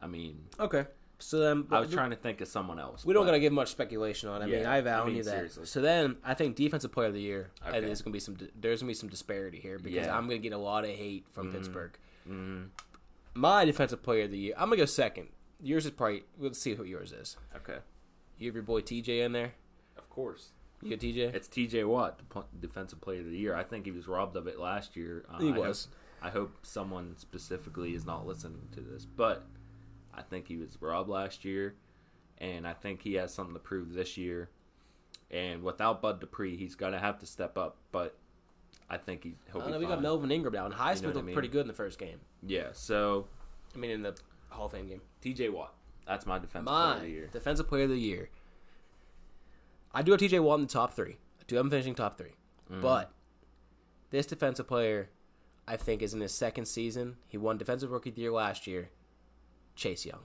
B: I mean,
A: okay, so then
B: I was trying to think of someone else.
A: We don't gotta give much speculation on. it. I mean,
B: Yeah,
A: I
B: I
A: value
B: mean,
A: that.
B: seriously.
A: So then, I think defensive player of the year. And
B: Okay.
A: there's gonna be some. There's gonna be some disparity here because
B: Yeah.
A: I'm gonna get a lot of hate from Pittsburgh.
B: Mhm.
A: My defensive player of the year. I'm gonna go second. Yours is probably. Let's see who yours is.
B: Okay,
A: You have your boy TJ in there.
B: of course.
A: You got TJ.
B: It's T.J. Watt, the defensive player of the year. I think he was robbed of it last year. Uh,
A: He
B: I hope-
A: was.
B: I hope someone specifically is not listening to this, but I think he was robbed last year, and I think he has something to prove this year. And without Bud Dupree, he's gonna have to step up. But I think he's he'll
A: I know, we got. Melvin Ingram down. Highsmith
B: You know what I
A: looked
B: mean?
A: pretty good in the first game.
B: Yeah, so
A: I mean, in the Hall of Fame game.
B: T.J. Watt, that's my defensive player of the year.
A: defensive player of the year. I do have TJ Watt in the top three. I do have him finishing top 3
B: Mm-hmm.
A: But this defensive player, I think, is in his second season. He won defensive rookie of the year last year. Chase Young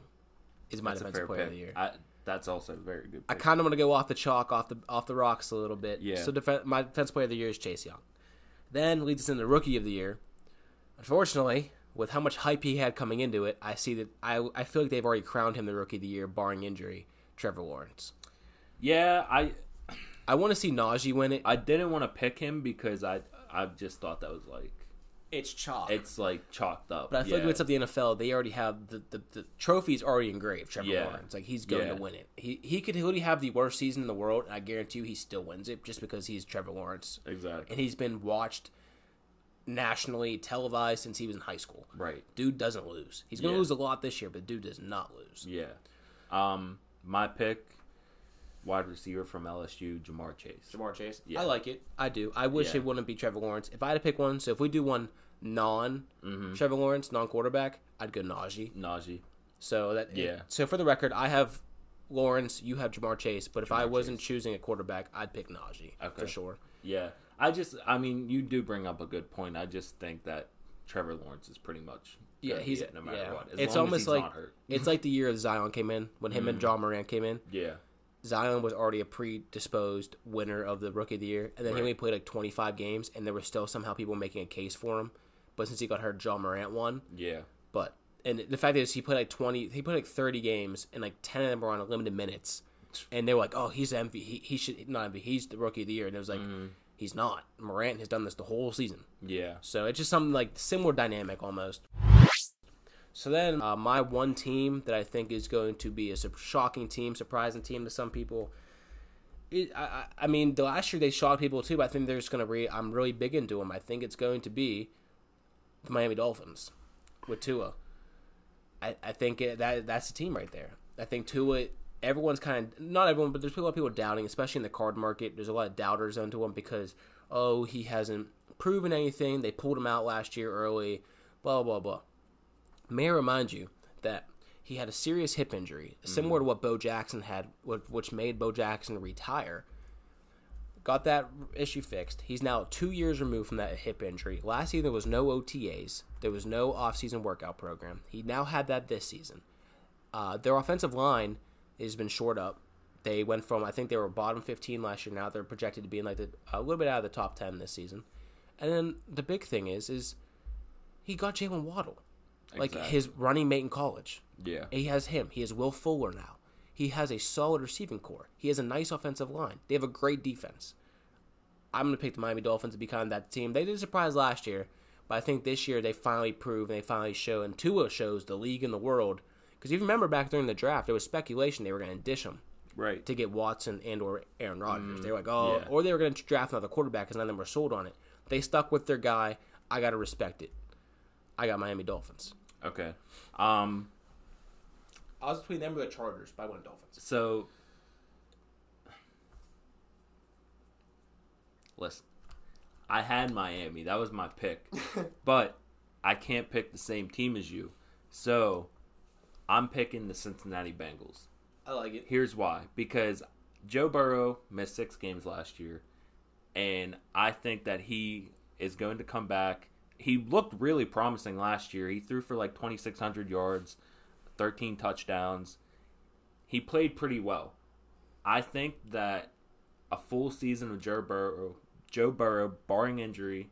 A: is my
B: That's
A: defensive player of the year.
B: I, that's also a very good.
A: I kind of want to go off the chalk, off the off the rocks a little bit.
B: Yeah.
A: So defen my defense player of the year is Chase Young. Then leads us into rookie of the year. Unfortunately, with how much hype he had coming into it, I see that I I feel like they've already crowned him the rookie of the year, barring injury. Trevor Lawrence.
B: yeah, I
A: I want to see Najee win it.
B: I didn't want to pick him because I I just thought that was like
A: It's chalk.
B: it's like chalked up.
A: but I feel like
B: yeah.
A: when it's up the NFL, they already have the, the, the trophy's already engraved. Trevor
B: Yeah.
A: Lawrence, like he's going
B: Yeah.
A: to win it. He he could literally have the worst season in the world, and I guarantee you he still wins it just because he's Trevor Lawrence,
B: exactly
A: and he's been watched nationally televised since he was in high school.
B: right.
A: Dude doesn't lose. He's gonna
B: Yeah.
A: lose a lot this year, but dude does not lose.
B: Yeah. Um, my pick, wide receiver from LSU, Ja'Marr Chase.
A: Ja'Marr Chase.
B: Yeah.
A: I like it. I do. I wish
B: Yeah.
A: it wouldn't be Trevor Lawrence. If I had to pick one, so if we do one non Trevor Lawrence, non quarterback, I'd go Najee.
B: Najee.
A: So that
B: Yeah.
A: So for the record, I have Lawrence. You have Ja'Marr Chase. But if I
B: Ja'Marr
A: wasn't
B: Chase.
A: choosing a quarterback, I'd pick Najee
B: Okay.
A: for sure.
B: Yeah. I just, I mean, you do bring up a good point. I just think that Trevor Lawrence is pretty much.
A: Yeah, he's
B: it no matter
A: yeah.
B: what. As
A: it's almost like it's like the year that Zion came in when him
B: Mm-hmm.
A: and Ja Morant came in.
B: Yeah.
A: Zion was already a predisposed winner of the Rookie of the Year, and then he only played like 25 games, and there were still somehow people making a case for him. But since he got hurt, Ja Morant won.
B: Yeah.
A: But and the fact is, he played like 20, he played like 30 games, and like 10 of them were on limited minutes, and they were like, "Oh, he's MVP. He, he should not MVP. He's the Rookie of the Year," and it was like,
B: Mm-hmm.
A: He's not. Morant has done this the whole season.
B: Yeah.
A: So it's just something like similar dynamic almost. So then, uh, my one team that I think is going to be a shocking team, surprising team to some people, It, I, I mean, the last year they shocked people too. But I think they're just gonna. Re- I'm really big into them. I think it's going to be the Miami Dolphins with Tua. I, I think it, that that's the team right there. I think Tua. Everyone's kind of not everyone, but there's a lot of people doubting, especially in the card market. There's a lot of doubters onto him because oh he hasn't proven anything. They pulled him out last year early. Blah blah blah. May I remind you that he had a serious hip injury, similar to what Bo Jackson had, which made Bo Jackson retire. Got that issue fixed. He's now two years removed from that hip injury. Last season, there was no OTAs, there was no offseason workout program. He now had that this season. Uh, their offensive line has been shored up. They went from, I think they were bottom 15 last year. Now they're projected to be in like the, a little bit out of the top 10 this season. And then the big thing is, is he got Jaylen Waddle, like
B: Exactly.
A: his running mate in college.
B: Yeah.
A: He has him. He has Will Fuller now. He has a solid receiving corps. He has a nice offensive line. They have a great defense. I'm going to pick the Miami Dolphins to be kind of that team. They did surprise last year, but I think this year they finally prove and they finally show, and Tua shows the league and the world. Because if you remember back during the draft, there was speculation they were going to dish him
B: Right.
A: to get Watson and or Aaron Rodgers. they were like, oh,
B: yeah.
A: or they were going to draft another quarterback because none of them were sold on it. They stuck with their guy. I got to respect it. I got Miami Dolphins.
B: Okay. Um.
A: I was between them or the Chargers, but I went Dolphins.
B: So. Listen, I had Miami. That was my pick, but I can't pick the same team as you. So, I'm picking the Cincinnati Bengals.
A: I like it.
B: Here's why. Because Joe Burrow missed six games last year, and I think that he is going to come back. He looked really promising last year. He threw for like 2,600 yards, 13 touchdowns. He played pretty well. I think that a full season of Joe Burrow, Joe Burrow, barring injury,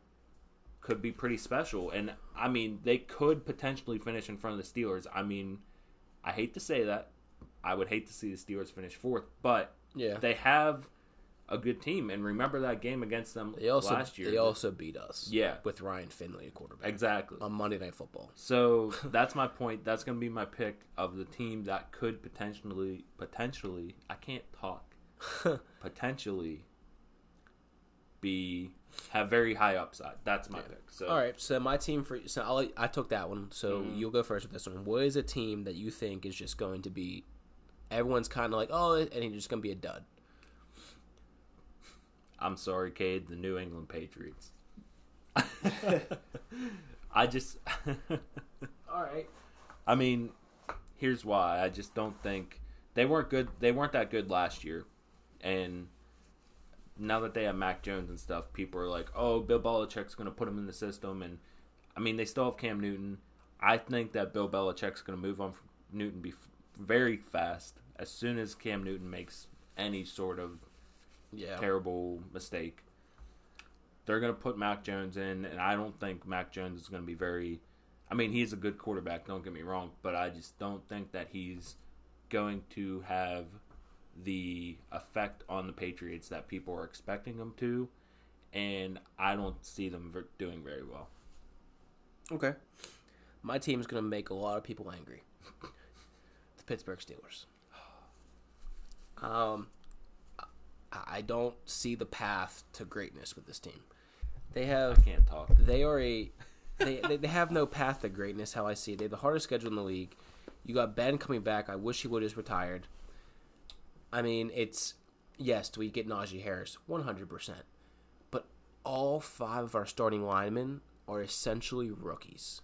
B: could be pretty special. And I mean, they could potentially finish in front of the Steelers. I mean, I hate to say that. I would hate to see the Steelers finish fourth, but
A: Yeah.
B: they have a good team. And remember that game against them
A: They also
B: last year.
A: they also beat us.
B: Yeah.
A: with Ryan Finley, a quarterback,
B: exactly.
A: on Monday Night Football.
B: So that's my point. That's going to be my pick of the team that could potentially, potentially, I can't talk, potentially be have very high upside. That's my pick. So
A: All right, so my team for so I'll, I took that one. So
B: Mm-hmm.
A: you'll go first with this one. What is a team that you think is just going to be? Everyone's kind of like, oh, and it's just going to be a dud.
B: I'm sorry, Cade, the New England Patriots. I just,
A: All right.
B: I mean, here's why. I just don't think they weren't good. They weren't that good last year, and now that they have Mac Jones and stuff, people are like, "Oh, Bill Belichick's going to put him in the system." And I mean, they still have Cam Newton. I think that Bill Belichick's going to move on from Newton be very fast as soon as Cam Newton makes any sort of
A: Yeah.
B: terrible mistake. They're going to put Mac Jones in, and I don't think Mac Jones is going to be very. I mean, he's a good quarterback, don't get me wrong, but I just don't think that he's going to have the effect on the Patriots that people are expecting them to, and I don't see them doing very well.
A: Okay. My team's going to make a lot of people angry. the Pittsburgh Steelers. Um, I- I don't see the path to greatness with this team. They
B: I
A: have
B: can't talk.
A: they are a they, they they have no path to greatness. How I see it, they have the hardest schedule in the league. You got Ben coming back. I wish he would have just retired. I mean, it's yes, do we get Najee Harris? One hundred percent. But all five of our starting linemen are essentially rookies.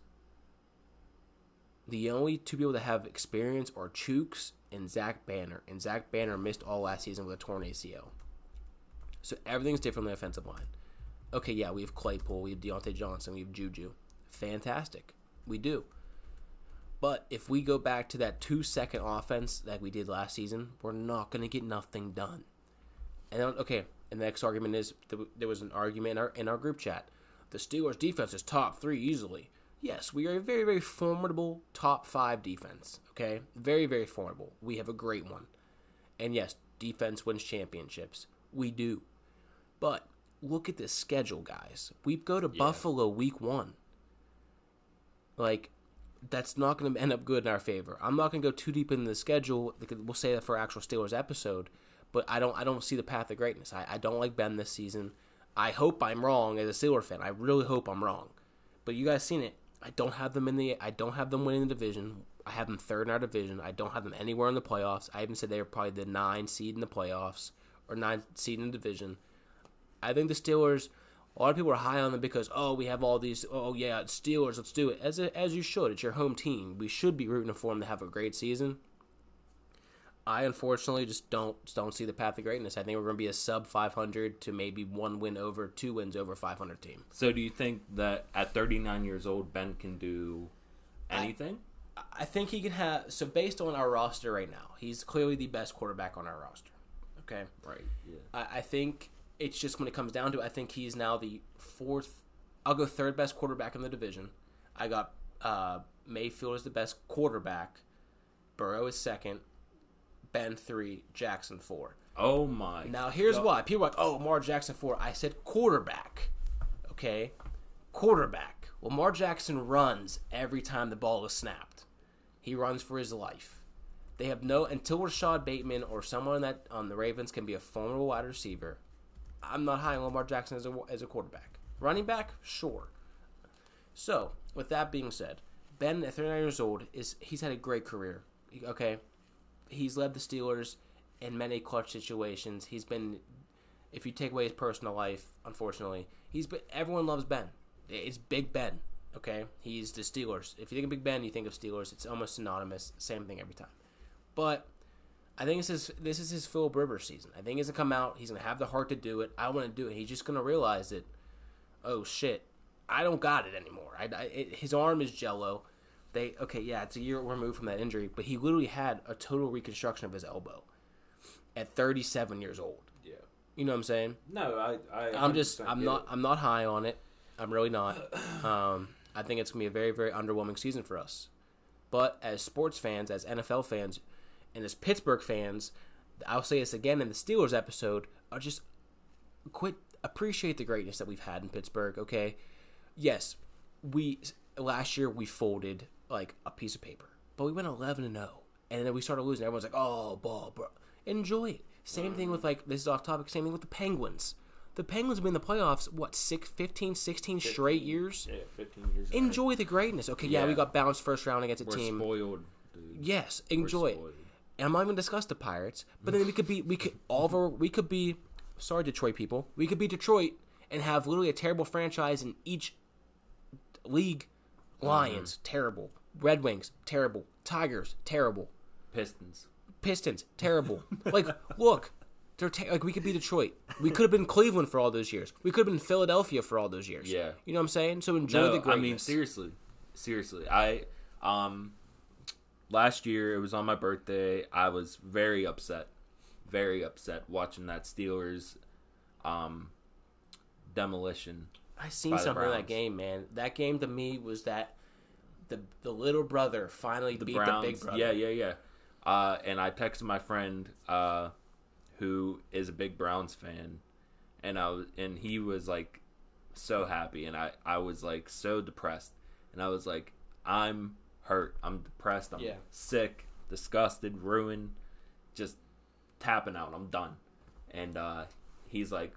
A: The only two people that have experience are Chuks and Zach Banner, and Zach Banner missed all last season with a torn ACL. So everything's different on the offensive line. Okay, yeah, we have Claypool, we have Diontae Johnson, we have Juju. Fantastic. We do. But if we go back to that two second offense that we did last season, we're not going to get nothing done. And then, okay, and the next argument is there was an argument in our, in our group chat. The Steelers' defense is top three easily. Yes, we are a very, very formidable top five defense. Okay? Very, very formidable. We have a great one. And yes, defense wins championships. We do. But look at this schedule, guys. We go to Buffalo week one. Like, that's not going to end up good in our favor. I'm not going to go too deep into the schedule. We'll say that for actual Steelers episode. but I don't I don't see the path of greatness. I, I don't like Ben this season. I hope I'm wrong as a Steelers fan. I really hope I'm wrong. But you guys seen it. I don't have them in the I don't have them winning the division. I have them third in our division. I don't have them anywhere in the playoffs. I even said they were probably the nine seed in the playoffs or nine seed in the division. I think the Steelers. A lot of people are high on them because oh we have all these oh yeah it's Steelers let's do it as a, as you should it's your home team we should be rooting for them to have a great season. I unfortunately just don't don't see the path of greatness. I think we're going to be a sub 500 to maybe one win over two wins over 500 team.
B: So do you think that at 39 years old Ben can do anything?
A: I, I think he can have so based on our roster right now, he's clearly the best quarterback on our roster. Okay,
B: right. Yeah.
A: I, I think it's just when it comes down to it, I think he's now the fourth. I'll go third best quarterback in the division. I got uh, Mayfield as the best quarterback. Burrow is second. Ben three. Jackson four.
B: Oh my.
A: Now here's
B: God.
A: why people are like, oh, Lamar Jackson four. I said quarterback. Okay, quarterback. Well, Lamar Jackson runs every time the ball is snapped. He runs for his life. They have no until Rashod Bateman or someone that on the Ravens can be a formidable wide receiver. I'm not high on Lamar Jackson as a as a quarterback. Running back, sure. So with that being said, Ben at 39 years old is he's had a great career. Okay, he's led the Steelers in many clutch situations. He's been, if you take away his personal life, unfortunately, he's been. Everyone loves Ben. It's Big Ben. Okay, he's the Steelers. If you think of Big Ben, you think of Steelers. It's almost synonymous. Same thing every time. But I think this is this is his Phil Rivers season. I think he's gonna come out. He's gonna have the heart to do it. I want to do it. He's just gonna realize that. Oh shit, I don't got it anymore. I, I it, his arm is jello. They okay, yeah, it's a year removed from that injury, but he literally had a total reconstruction of his elbow at 37 years old.
B: Yeah.
A: You know what I'm saying?
B: No, I. I
A: I'm just I'm not
B: it.
A: I'm not high on it. I'm really not. Um, I think it's gonna be a very very underwhelming season for us. But as sports fans, as NFL fans, and as Pittsburgh fans, I'll say this again in the Steelers episode. I just quit appreciate the greatness that we've had in Pittsburgh. Okay, yes, we last year we folded like a piece of paper, but we went 11 and 0, and then we started losing. Everyone's like, "Oh, ball, bro, enjoy it." Same thing with like this is off topic. Same thing with the Penguins. The Penguins have been in the playoffs what six, 15, 16 straight years.
B: Yeah, 15 years. ago.
A: Enjoy the greatness. Okay, yeah, we got bounced first round against a
B: We're
A: team.
B: spoiled, dude.
A: Yes, enjoy it. And I'm not even discuss the Pirates, but then we could be we could all of our, we could be sorry Detroit people. We could be Detroit and have literally a terrible franchise in each league. Lions, terrible. Red Wings, terrible. Tigers, terrible.
B: Pistons.
A: Pistons, terrible. like, look, they're te- like we could be Detroit. We could have been Cleveland for all those years. We could have been Philadelphia for all those years.
B: Yeah.
A: you know what I'm saying. So enjoy
B: No,
A: the
B: I mean seriously, seriously. I um last year it was on my birthday. I was very upset, very upset watching that Steelers um demolition.
A: I seen something in that game, man. That game to me was that the the little brother finally
B: The
A: beat
B: Browns,
A: the big brother.
B: yeah, yeah, yeah. Uh, and I texted my friend uh, who is a big Browns fan, and I was, and he was like so happy, and I I was like so depressed, and I was like I'm hurt, I'm depressed, I'm
A: Yeah.
B: sick, disgusted, ruined, just tapping out. I'm done. And uh, he's like,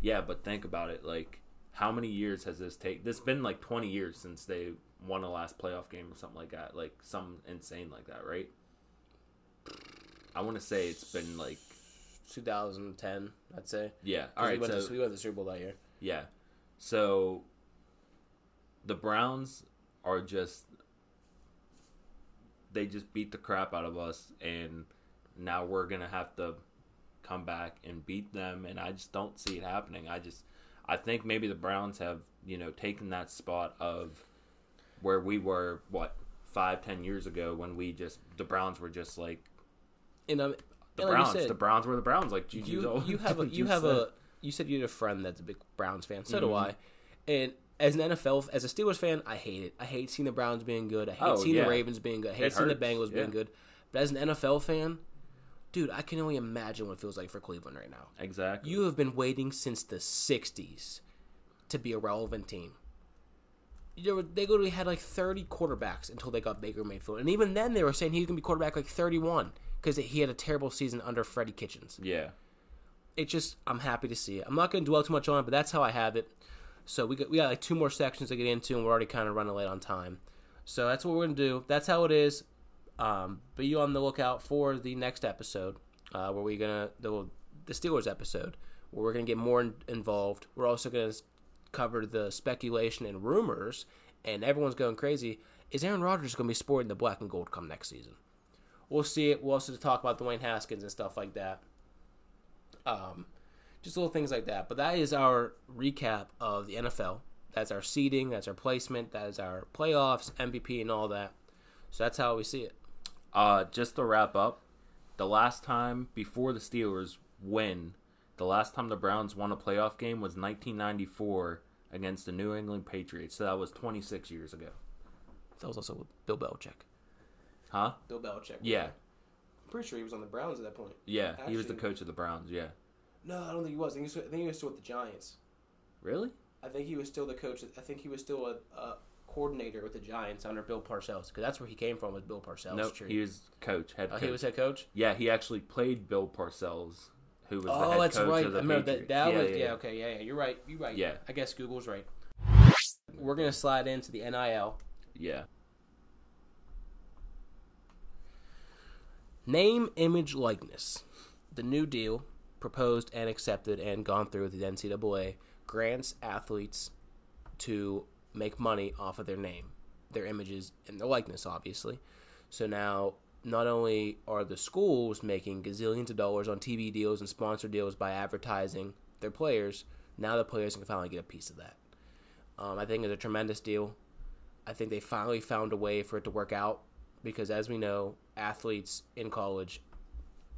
B: yeah, but think about it, like. How many years has this taken? This been like 20 years since they won the last playoff game or something like that, like some insane like that, right? I want to say it's been like
A: 2010, I'd say.
B: Yeah. All right.
A: we went,
B: so
A: to, we went to the Super Bowl that year.
B: yeah, so the Browns are just they just beat the crap out of us, and now we're gonna have to come back and beat them, and I just don't see it happening. I just I think maybe the Browns have you know taken that spot of where we were what five ten years ago when we just the Browns were just like
A: And um,
B: the
A: and like you
B: Browns.
A: said,
B: the Browns were the Browns. Like Juju
A: you you have a you have
B: said.
A: a you said you had a friend that's a big Browns fan. So do
B: Mhm.
A: I. And as an NFL as a Steelers fan, I hate it. I hate seeing the Browns being good. I hate
B: Oh,
A: seeing
B: yeah.
A: the Ravens being good. I hate
B: It
A: seeing the
B: hurts,
A: Bengals being good. But as an NFL fan, dude, I can only imagine what it feels like for Cleveland right now.
B: exactly.
A: You have been waiting since the '60s to be a relevant team. You know, they literally had like 30 quarterbacks until they got Baker Mayfield, and even then they were saying he's gonna be quarterback like 31. because he had a terrible season under Freddie Kitchens.
B: Yeah.
A: It just I'm happy to see it. I'm not going to dwell too much on it, but that's how I have it. So we got we got like two more sections to get into, and we're already kind of running late on time. So that's what we're gonna do. That's how it is. Um, be you on the lookout for the next episode, uh, where we're gonna the the Steelers episode, where we're gonna get more in, involved. We're also gonna cover the speculation and rumors, and everyone's going crazy. Is Aaron Rodgers gonna be sporting the black and gold come next season? We'll see it. We'll also talk about Dwayne Haskins and stuff like that. Um, just little things like that. But that is our recap of the NFL. That's our seeding. That's our placement. That is our playoffs, MVP, and all that. So that's how we see it.
B: Uh, just to wrap up, the last time before the Steelers win, the last time the Browns won a playoff game was 1994 against the New England Patriots. So that was 26 years ago.
A: That was also with Bill Belichick.
B: Huh?
A: Bill Belichick.
B: Yeah.
A: I'm pretty sure he was on the Browns at that point.
B: Yeah. he was the coach of the Browns. Yeah.
A: No, I don't think he was. I think he was, I think he was still with the Giants.
B: Really?
A: I think he was still the coach. I think he was still a, a coordinator with the Giants under Bill Parcells because that's where he came from was Bill Parcells.
B: nope.
A: tree.
B: He was coach, head
A: Oh,
B: coach.
A: he was head coach.
B: yeah, he actually played Bill Parcells, who was the
A: Oh,
B: head
A: that's
B: coach
A: right. I
B: of the
A: remember that. That
B: yeah,
A: was
B: yeah,
A: yeah,
B: yeah.
A: Okay. Yeah. Yeah. You're right. You're right.
B: Yeah.
A: I guess Google's right. We're gonna slide into the NIL.
B: Yeah.
A: Name, image, likeness. The new deal, proposed and accepted and gone through the NCAA, grants athletes to make money off of their name, their images, and their likeness, obviously. So now, not only are the schools making gazillions of dollars on TV deals and sponsor deals by advertising their players, now the players can finally get a piece of that. Um, I think it's a tremendous deal. I think they finally found a way for it to work out because, as we know, athletes in college,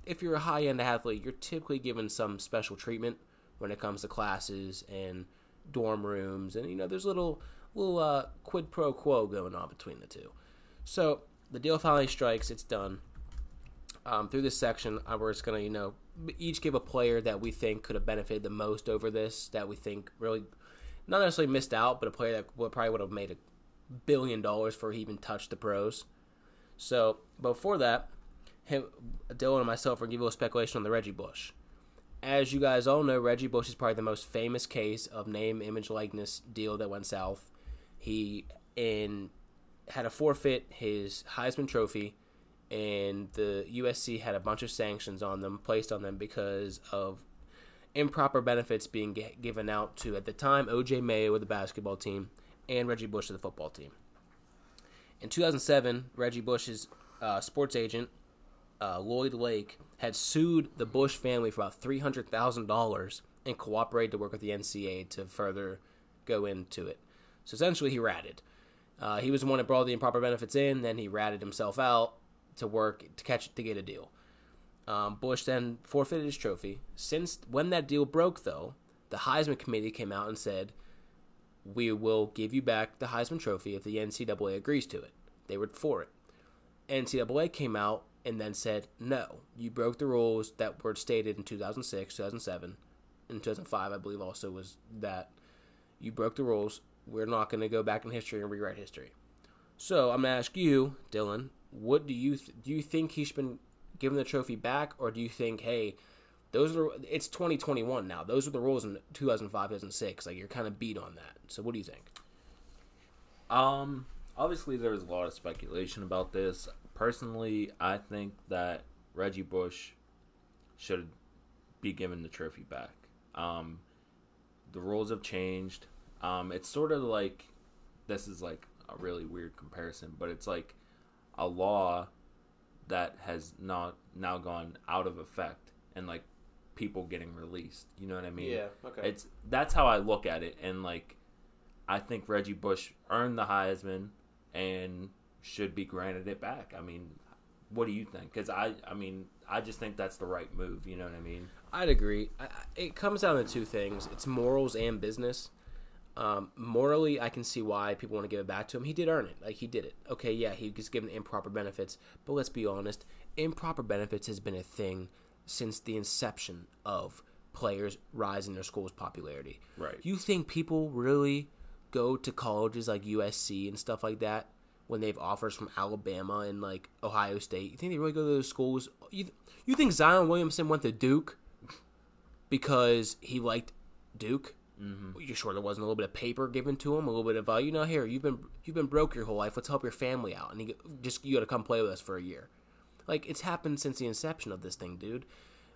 A: if you're a high end athlete, you're typically given some special treatment when it comes to classes and dorm rooms, and you know, there's little little uh, quid pro quo going on between the two. So the deal finally strikes; it's done. Um, through this section, uh, we're just gonna, you know, each give a player that we think could have benefited the most over this, that we think really, not necessarily missed out, but a player that would probably would have made a billion dollars for he even touched the pros. So before that, him, Dylan and myself are give a little speculation on the Reggie Bush. As you guys all know, Reggie Bush is probably the most famous case of name, image, likeness deal that went south. He in had to forfeit his Heisman Trophy, and the USC had a bunch of sanctions on them placed on them because of improper benefits being g- given out to at the time OJ Mayo of the basketball team and Reggie Bush of the football team. In 2007, Reggie Bush's uh, sports agent uh, Lloyd Lake had sued the Bush family for about three hundred thousand dollars and cooperated to work with the NCAA to further go into it. So essentially, he ratted. Uh, he was the one that brought the improper benefits in. Then he ratted himself out to work to catch to get a deal. Um, Bush then forfeited his trophy. Since when that deal broke, though, the Heisman Committee came out and said, "We will give you back the Heisman Trophy if the NCAA agrees to it." They were for it. NCAA came out and then said, "No, you broke the rules that were stated in 2006, 2007, and 2005. I believe also was that you broke the rules. We're not going to go back in history and rewrite history." So I'm going to ask you, Dylan, what do you th- do? You think he should been given the trophy back, or do you think, hey, those are it's 2021 now. Those are the rules in 2005, 2006. Like you're kind of beat on that. So what do you think?
B: Um, obviously, there's a lot of speculation about this. Personally, I think that Reggie Bush should be given the trophy back. Um, the rules have changed. Um, it's sort of like this is like a really weird comparison, but it's like a law that has not now gone out of effect and like people getting released. You know what I mean? Yeah.
A: Okay.
B: It's that's how I look at it, and like I think Reggie Bush earned the Heisman and should be granted it back. I mean, what do you think? Because I, I mean, I just think that's the right move. You know what I mean?
A: I'd agree. I, it comes down to two things: it's morals and business. Um, morally, I can see why people want to give it back to him. He did earn it. Like he did it. Okay, yeah, he was given improper benefits, but let's be honest: improper benefits has been a thing since the inception of players rising their school's popularity.
B: Right.
A: You think people really go to colleges like USC and stuff like that when they have offers from Alabama and like Ohio State. You think they really go to those schools? You you think Zion Williamson went to Duke because he liked Duke? Mm-hmm. You sure there wasn't a little bit of paper given to him, a little bit of uh, you know, here you've been you've been broke your whole life. Let's help your family out, and he just you got to come play with us for a year. Like it's happened since the inception of this thing, dude.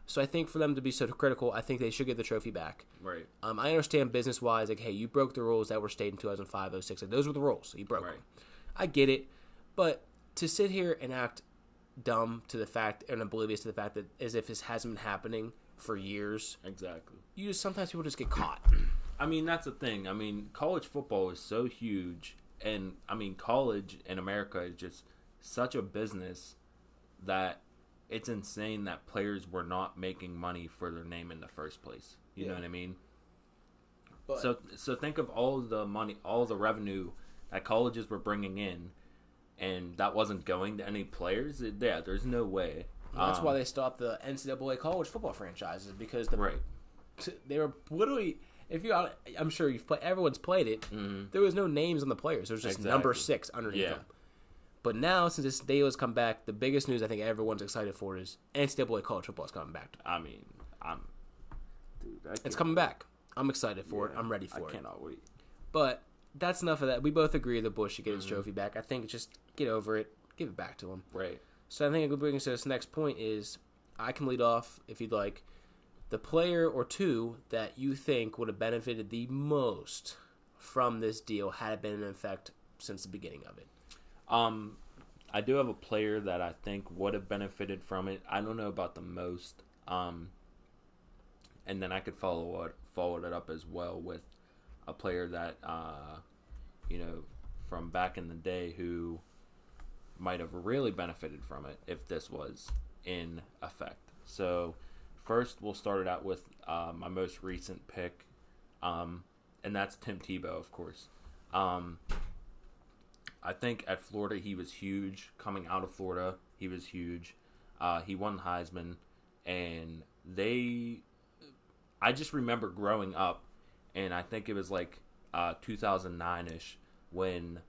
A: So I think for them to be so critical, I think they should get the trophy back.
B: Right.
A: Um, I understand business wise, like, hey, you broke the rules that were stated in 2005, 06. Like, those were the rules. You broke
B: Right.
A: them. I get it. But to sit here and act dumb to the fact and oblivious to the fact that as if this hasn't been happening for years,
B: Exactly.
A: you just sometimes people just get caught.
B: I mean, that's the thing. I mean, college football is so huge, and I mean, college in America is just such a business that it's insane that players were not making money for their name in the first place. You know what I mean?
A: But
B: So, so think of all the money, all the revenue that colleges were bringing in, and that wasn't going to any players. It- Yeah, there's no way.
A: that's
B: Um,
A: why they stopped the NCAA college football franchises because the
B: right.
A: they were literally. If you, I'm sure you've played. Everyone's played it. There was no names on the players. There was just number
B: Mm-hmm.
A: Six underneath
B: Yeah.
A: them. But now, since this deal has come back, the biggest news I think everyone's excited for is NCAA college football is coming back.
B: I mean, I'm. Dude, I
A: It's coming back. I'm excited for it. I'm ready for
B: I
A: it.
B: I cannot wait.
A: But that's enough of that. We both agree that Bush should get his
B: Mm-hmm.
A: trophy back. I think just get over it, give it back to him.
B: Right.
A: So I think it brings us to this next point is I can lead off if you'd like. The player or two that you think would have benefited the most from this deal had it been in effect since the beginning of it.
B: Um, I do have a player that I think would have benefited from it. I don't know about the most. Um, and then I could follow it, follow it up as well with a player that, uh, you know, from back in the day who might have really benefited from it if this was in effect. So, first we'll start it out with uh, my most recent pick, um, and that's Tim Tebow, of course. Um, I think at Florida he was huge. Coming out of Florida, he was huge. Uh, he won Heisman, and they. I just remember growing up, and I think it was like uh, 2009 ish when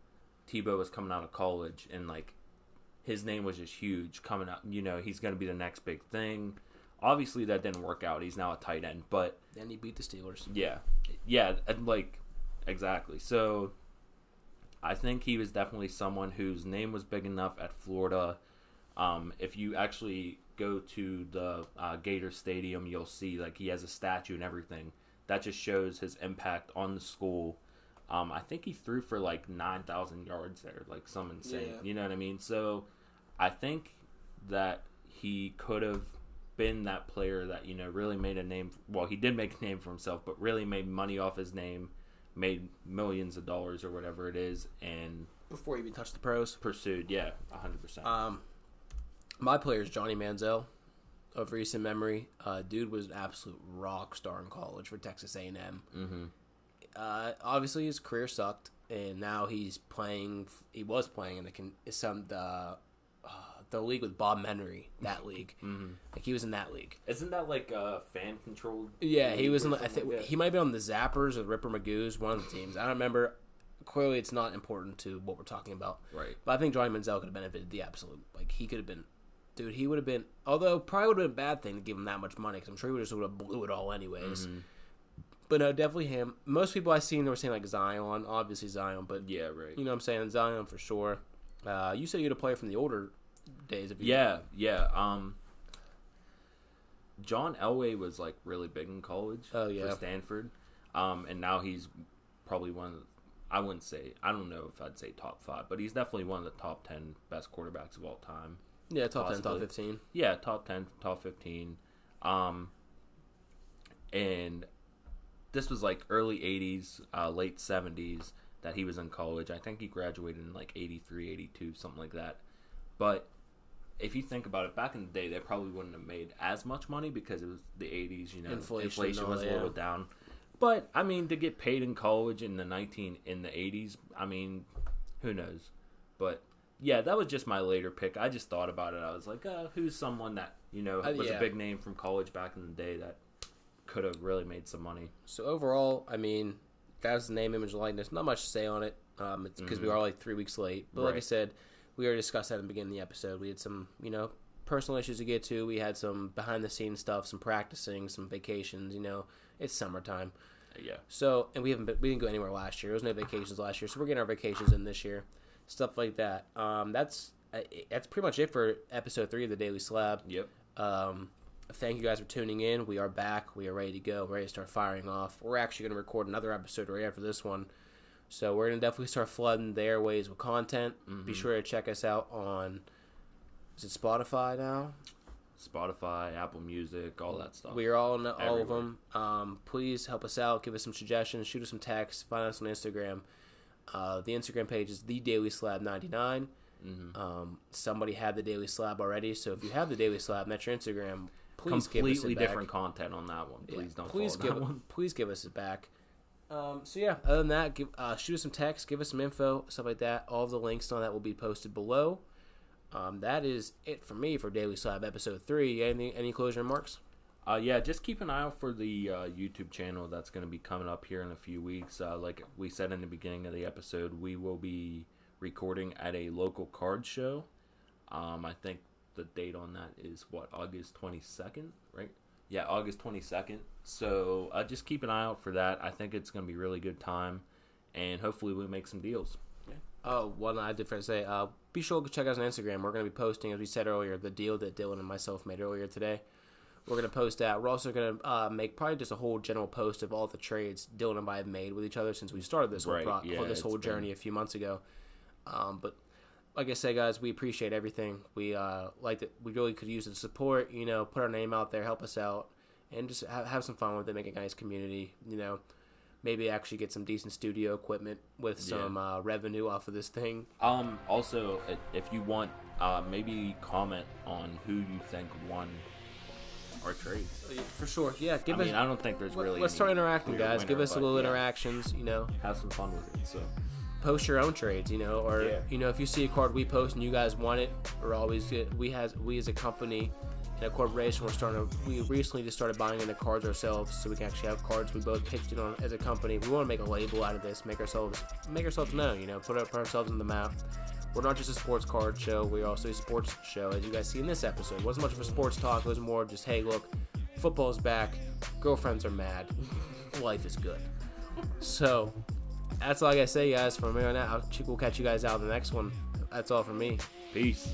B: Tebow was coming out of college, and like his name was just huge coming out. You know, he's going to be the next big thing. Obviously, that didn't work out. He's now a tight end, but
A: Then he beat the Steelers.
B: yeah, yeah, and like exactly. So I think he was definitely someone whose name was big enough at Florida. Um, if you actually go to the uh, Gator Stadium, you'll see like he has a statue and everything. That just shows his impact on the school. Um, I think he threw for like nine thousand yards there, like some insane.
A: Yeah.
B: You know what I mean? So I think that he could have been that player that you know really made a name. Well, he did make a name for himself, but really made money off his name, made millions of dollars or whatever it is, and
A: Before he even touched the pros.
B: pursued. Yeah, hundred percent.
A: Um, my player is Johnny Manziel of recent memory. Uh, dude was an absolute rock star in college for Texas A&M.
B: Mm-hmm.
A: Uh, obviously, his career sucked, and now he's playing. He was playing in the con- some the uh, the league with Bob Menery. That league,
B: Mm-hmm.
A: like he was in that league.
B: Isn't that like a fan controlled?
A: Yeah, he was in. The, I think he might be on the Zappers or Ripper Magoo's, one of the teams. I don't remember. Clearly, it's not important to what we're talking about.
B: Right.
A: But I think Johnny Manziel could have benefited the absolute. Like he could have been, dude. He would have been. Although probably would have been a bad thing to give him that much money because I'm sure he would just would have blew it all anyways.
B: Mm-hmm.
A: But no, definitely him. Most people I seen they were saying like Zion, obviously Zion, but
B: Yeah. Right.
A: you know what I'm saying Zion for sure. Uh, you said you had a player from the older days of
B: Yeah, yeah. Um, John Elway was like really big in college.
A: Oh, yeah.
B: for Stanford. Um, and now he's probably one of the, I wouldn't say I don't know if I'd say top five, but he's definitely one of the top ten best quarterbacks of all time.
A: Yeah, top ten, top fifteen.
B: Yeah, top ten, top fifteen. Um, and this was like early '80s, uh, late '70s that he was in college. I think he graduated in like '83, '82, something like that. But if you think about it, back in the day, they probably wouldn't have made as much money because it was the '80s. You know,
A: Inflation all
B: was a little down. But I mean, to get paid in college in the 19 in the '80s, I mean, who knows? But yeah, that was just my later pick. I just thought about it. I was like, uh, who's someone that you know
A: Uh,
B: was
A: yeah.
B: a big name from college back in the day that could have really made some money?
A: So overall, I mean, that was the name, image, likeness. Not much to say on it. Um, because we are like three weeks late. But like I said, we already discussed that in the beginning of the episode. We had some, you know, personal issues to get to. We had some behind the scenes stuff, some practicing, some vacations. You know, it's summertime.
B: Yeah.
A: So, and we haven't been, we didn't go anywhere last year. There was no vacations last year, so we're getting our vacations in this year, stuff like that. Um, that's uh, that's pretty much it for episode three of the Daily Slab.
B: Yep.
A: Um, thank you guys for tuning in. We are back. We are ready to go. Ready to start firing off. We're actually going to record another episode right after this one. So we're going to definitely start flooding the airways with content. Be sure to check us out on. Is it Spotify now?
B: Spotify, Apple Music, all that stuff.
A: We are all on all of them. Um, please help us out. Give us some suggestions. Shoot us some texts. Find us on Instagram. Uh, the Instagram page is the Daily Slab ninety nine.
B: Mm-hmm.
A: Um, somebody had the Daily Slab already, so if you have the Daily Slab, and that's your Instagram. Please give us
B: Completely
A: it back.
B: different content on that one.
A: Yeah,
B: Please don't
A: please give
B: that one.
A: please give us it back. Um, so yeah, other than that, give, uh, shoot us some text, give us some info, stuff like that. All of the links on that will be posted below. Um, that is it for me for Daily Slab episode three. Any any closing remarks?
B: Uh, yeah, just keep an eye out for the uh, YouTube channel that's going to be coming up here in a few weeks. Uh, like we said in the beginning of the episode, we will be recording at a local card show. Um, I think the date on that is what August twenty second, right? Yeah, August twenty second. So uh, just keep an eye out for that. I think it's going to be really good time, and hopefully we make some deals.
A: Oh, one I did to say. Uh, be sure to check us on Instagram. We're going to be posting, as we said earlier, the deal that Dylan and myself made earlier today. We're going to post that. We're also going to uh, make probably just a whole general post of all the trades Dylan and I have made with each other since we started this
B: Right,
A: whole pro-
B: yeah,
A: this whole
B: been-
A: journey a few months ago. Um, but like I said, guys, we appreciate everything. We uh, like that. We really could use the support. You know, put our name out there, help us out, and just have, have some fun with it. Make a nice community. You know, maybe actually get some decent studio equipment with
B: Yeah.
A: some uh, revenue off of this thing.
B: Um, also, if you want, uh, maybe comment on who you think won our trades.
A: Oh, for sure, yeah. Give
B: I
A: us.
B: mean, I don't think there's really.
A: let's start interacting, guys.
B: winner,
A: Give us a little
B: yeah,
A: interactions. You know,
B: Have some fun with it. So
A: post your own trades. You know, or
B: Yeah.
A: you know, if you see a card we post and you guys want it, or always get we has we as a company and a corporation, we're starting to. We recently just started buying in the cards ourselves, so we can actually have cards we both pitched it on as a company. We want to make a label out of this, make ourselves make ourselves known. You know, put, up, put ourselves on the map. We're not just a sports card show. We're also a sports show, as you guys see in this episode. It wasn't much of a sports talk. It was more just, hey, look, football's back. Girlfriends are mad. Life is good. So, that's all I gotta say, guys. From here on out, we'll catch you guys out in the next one. That's all from me.
B: peace.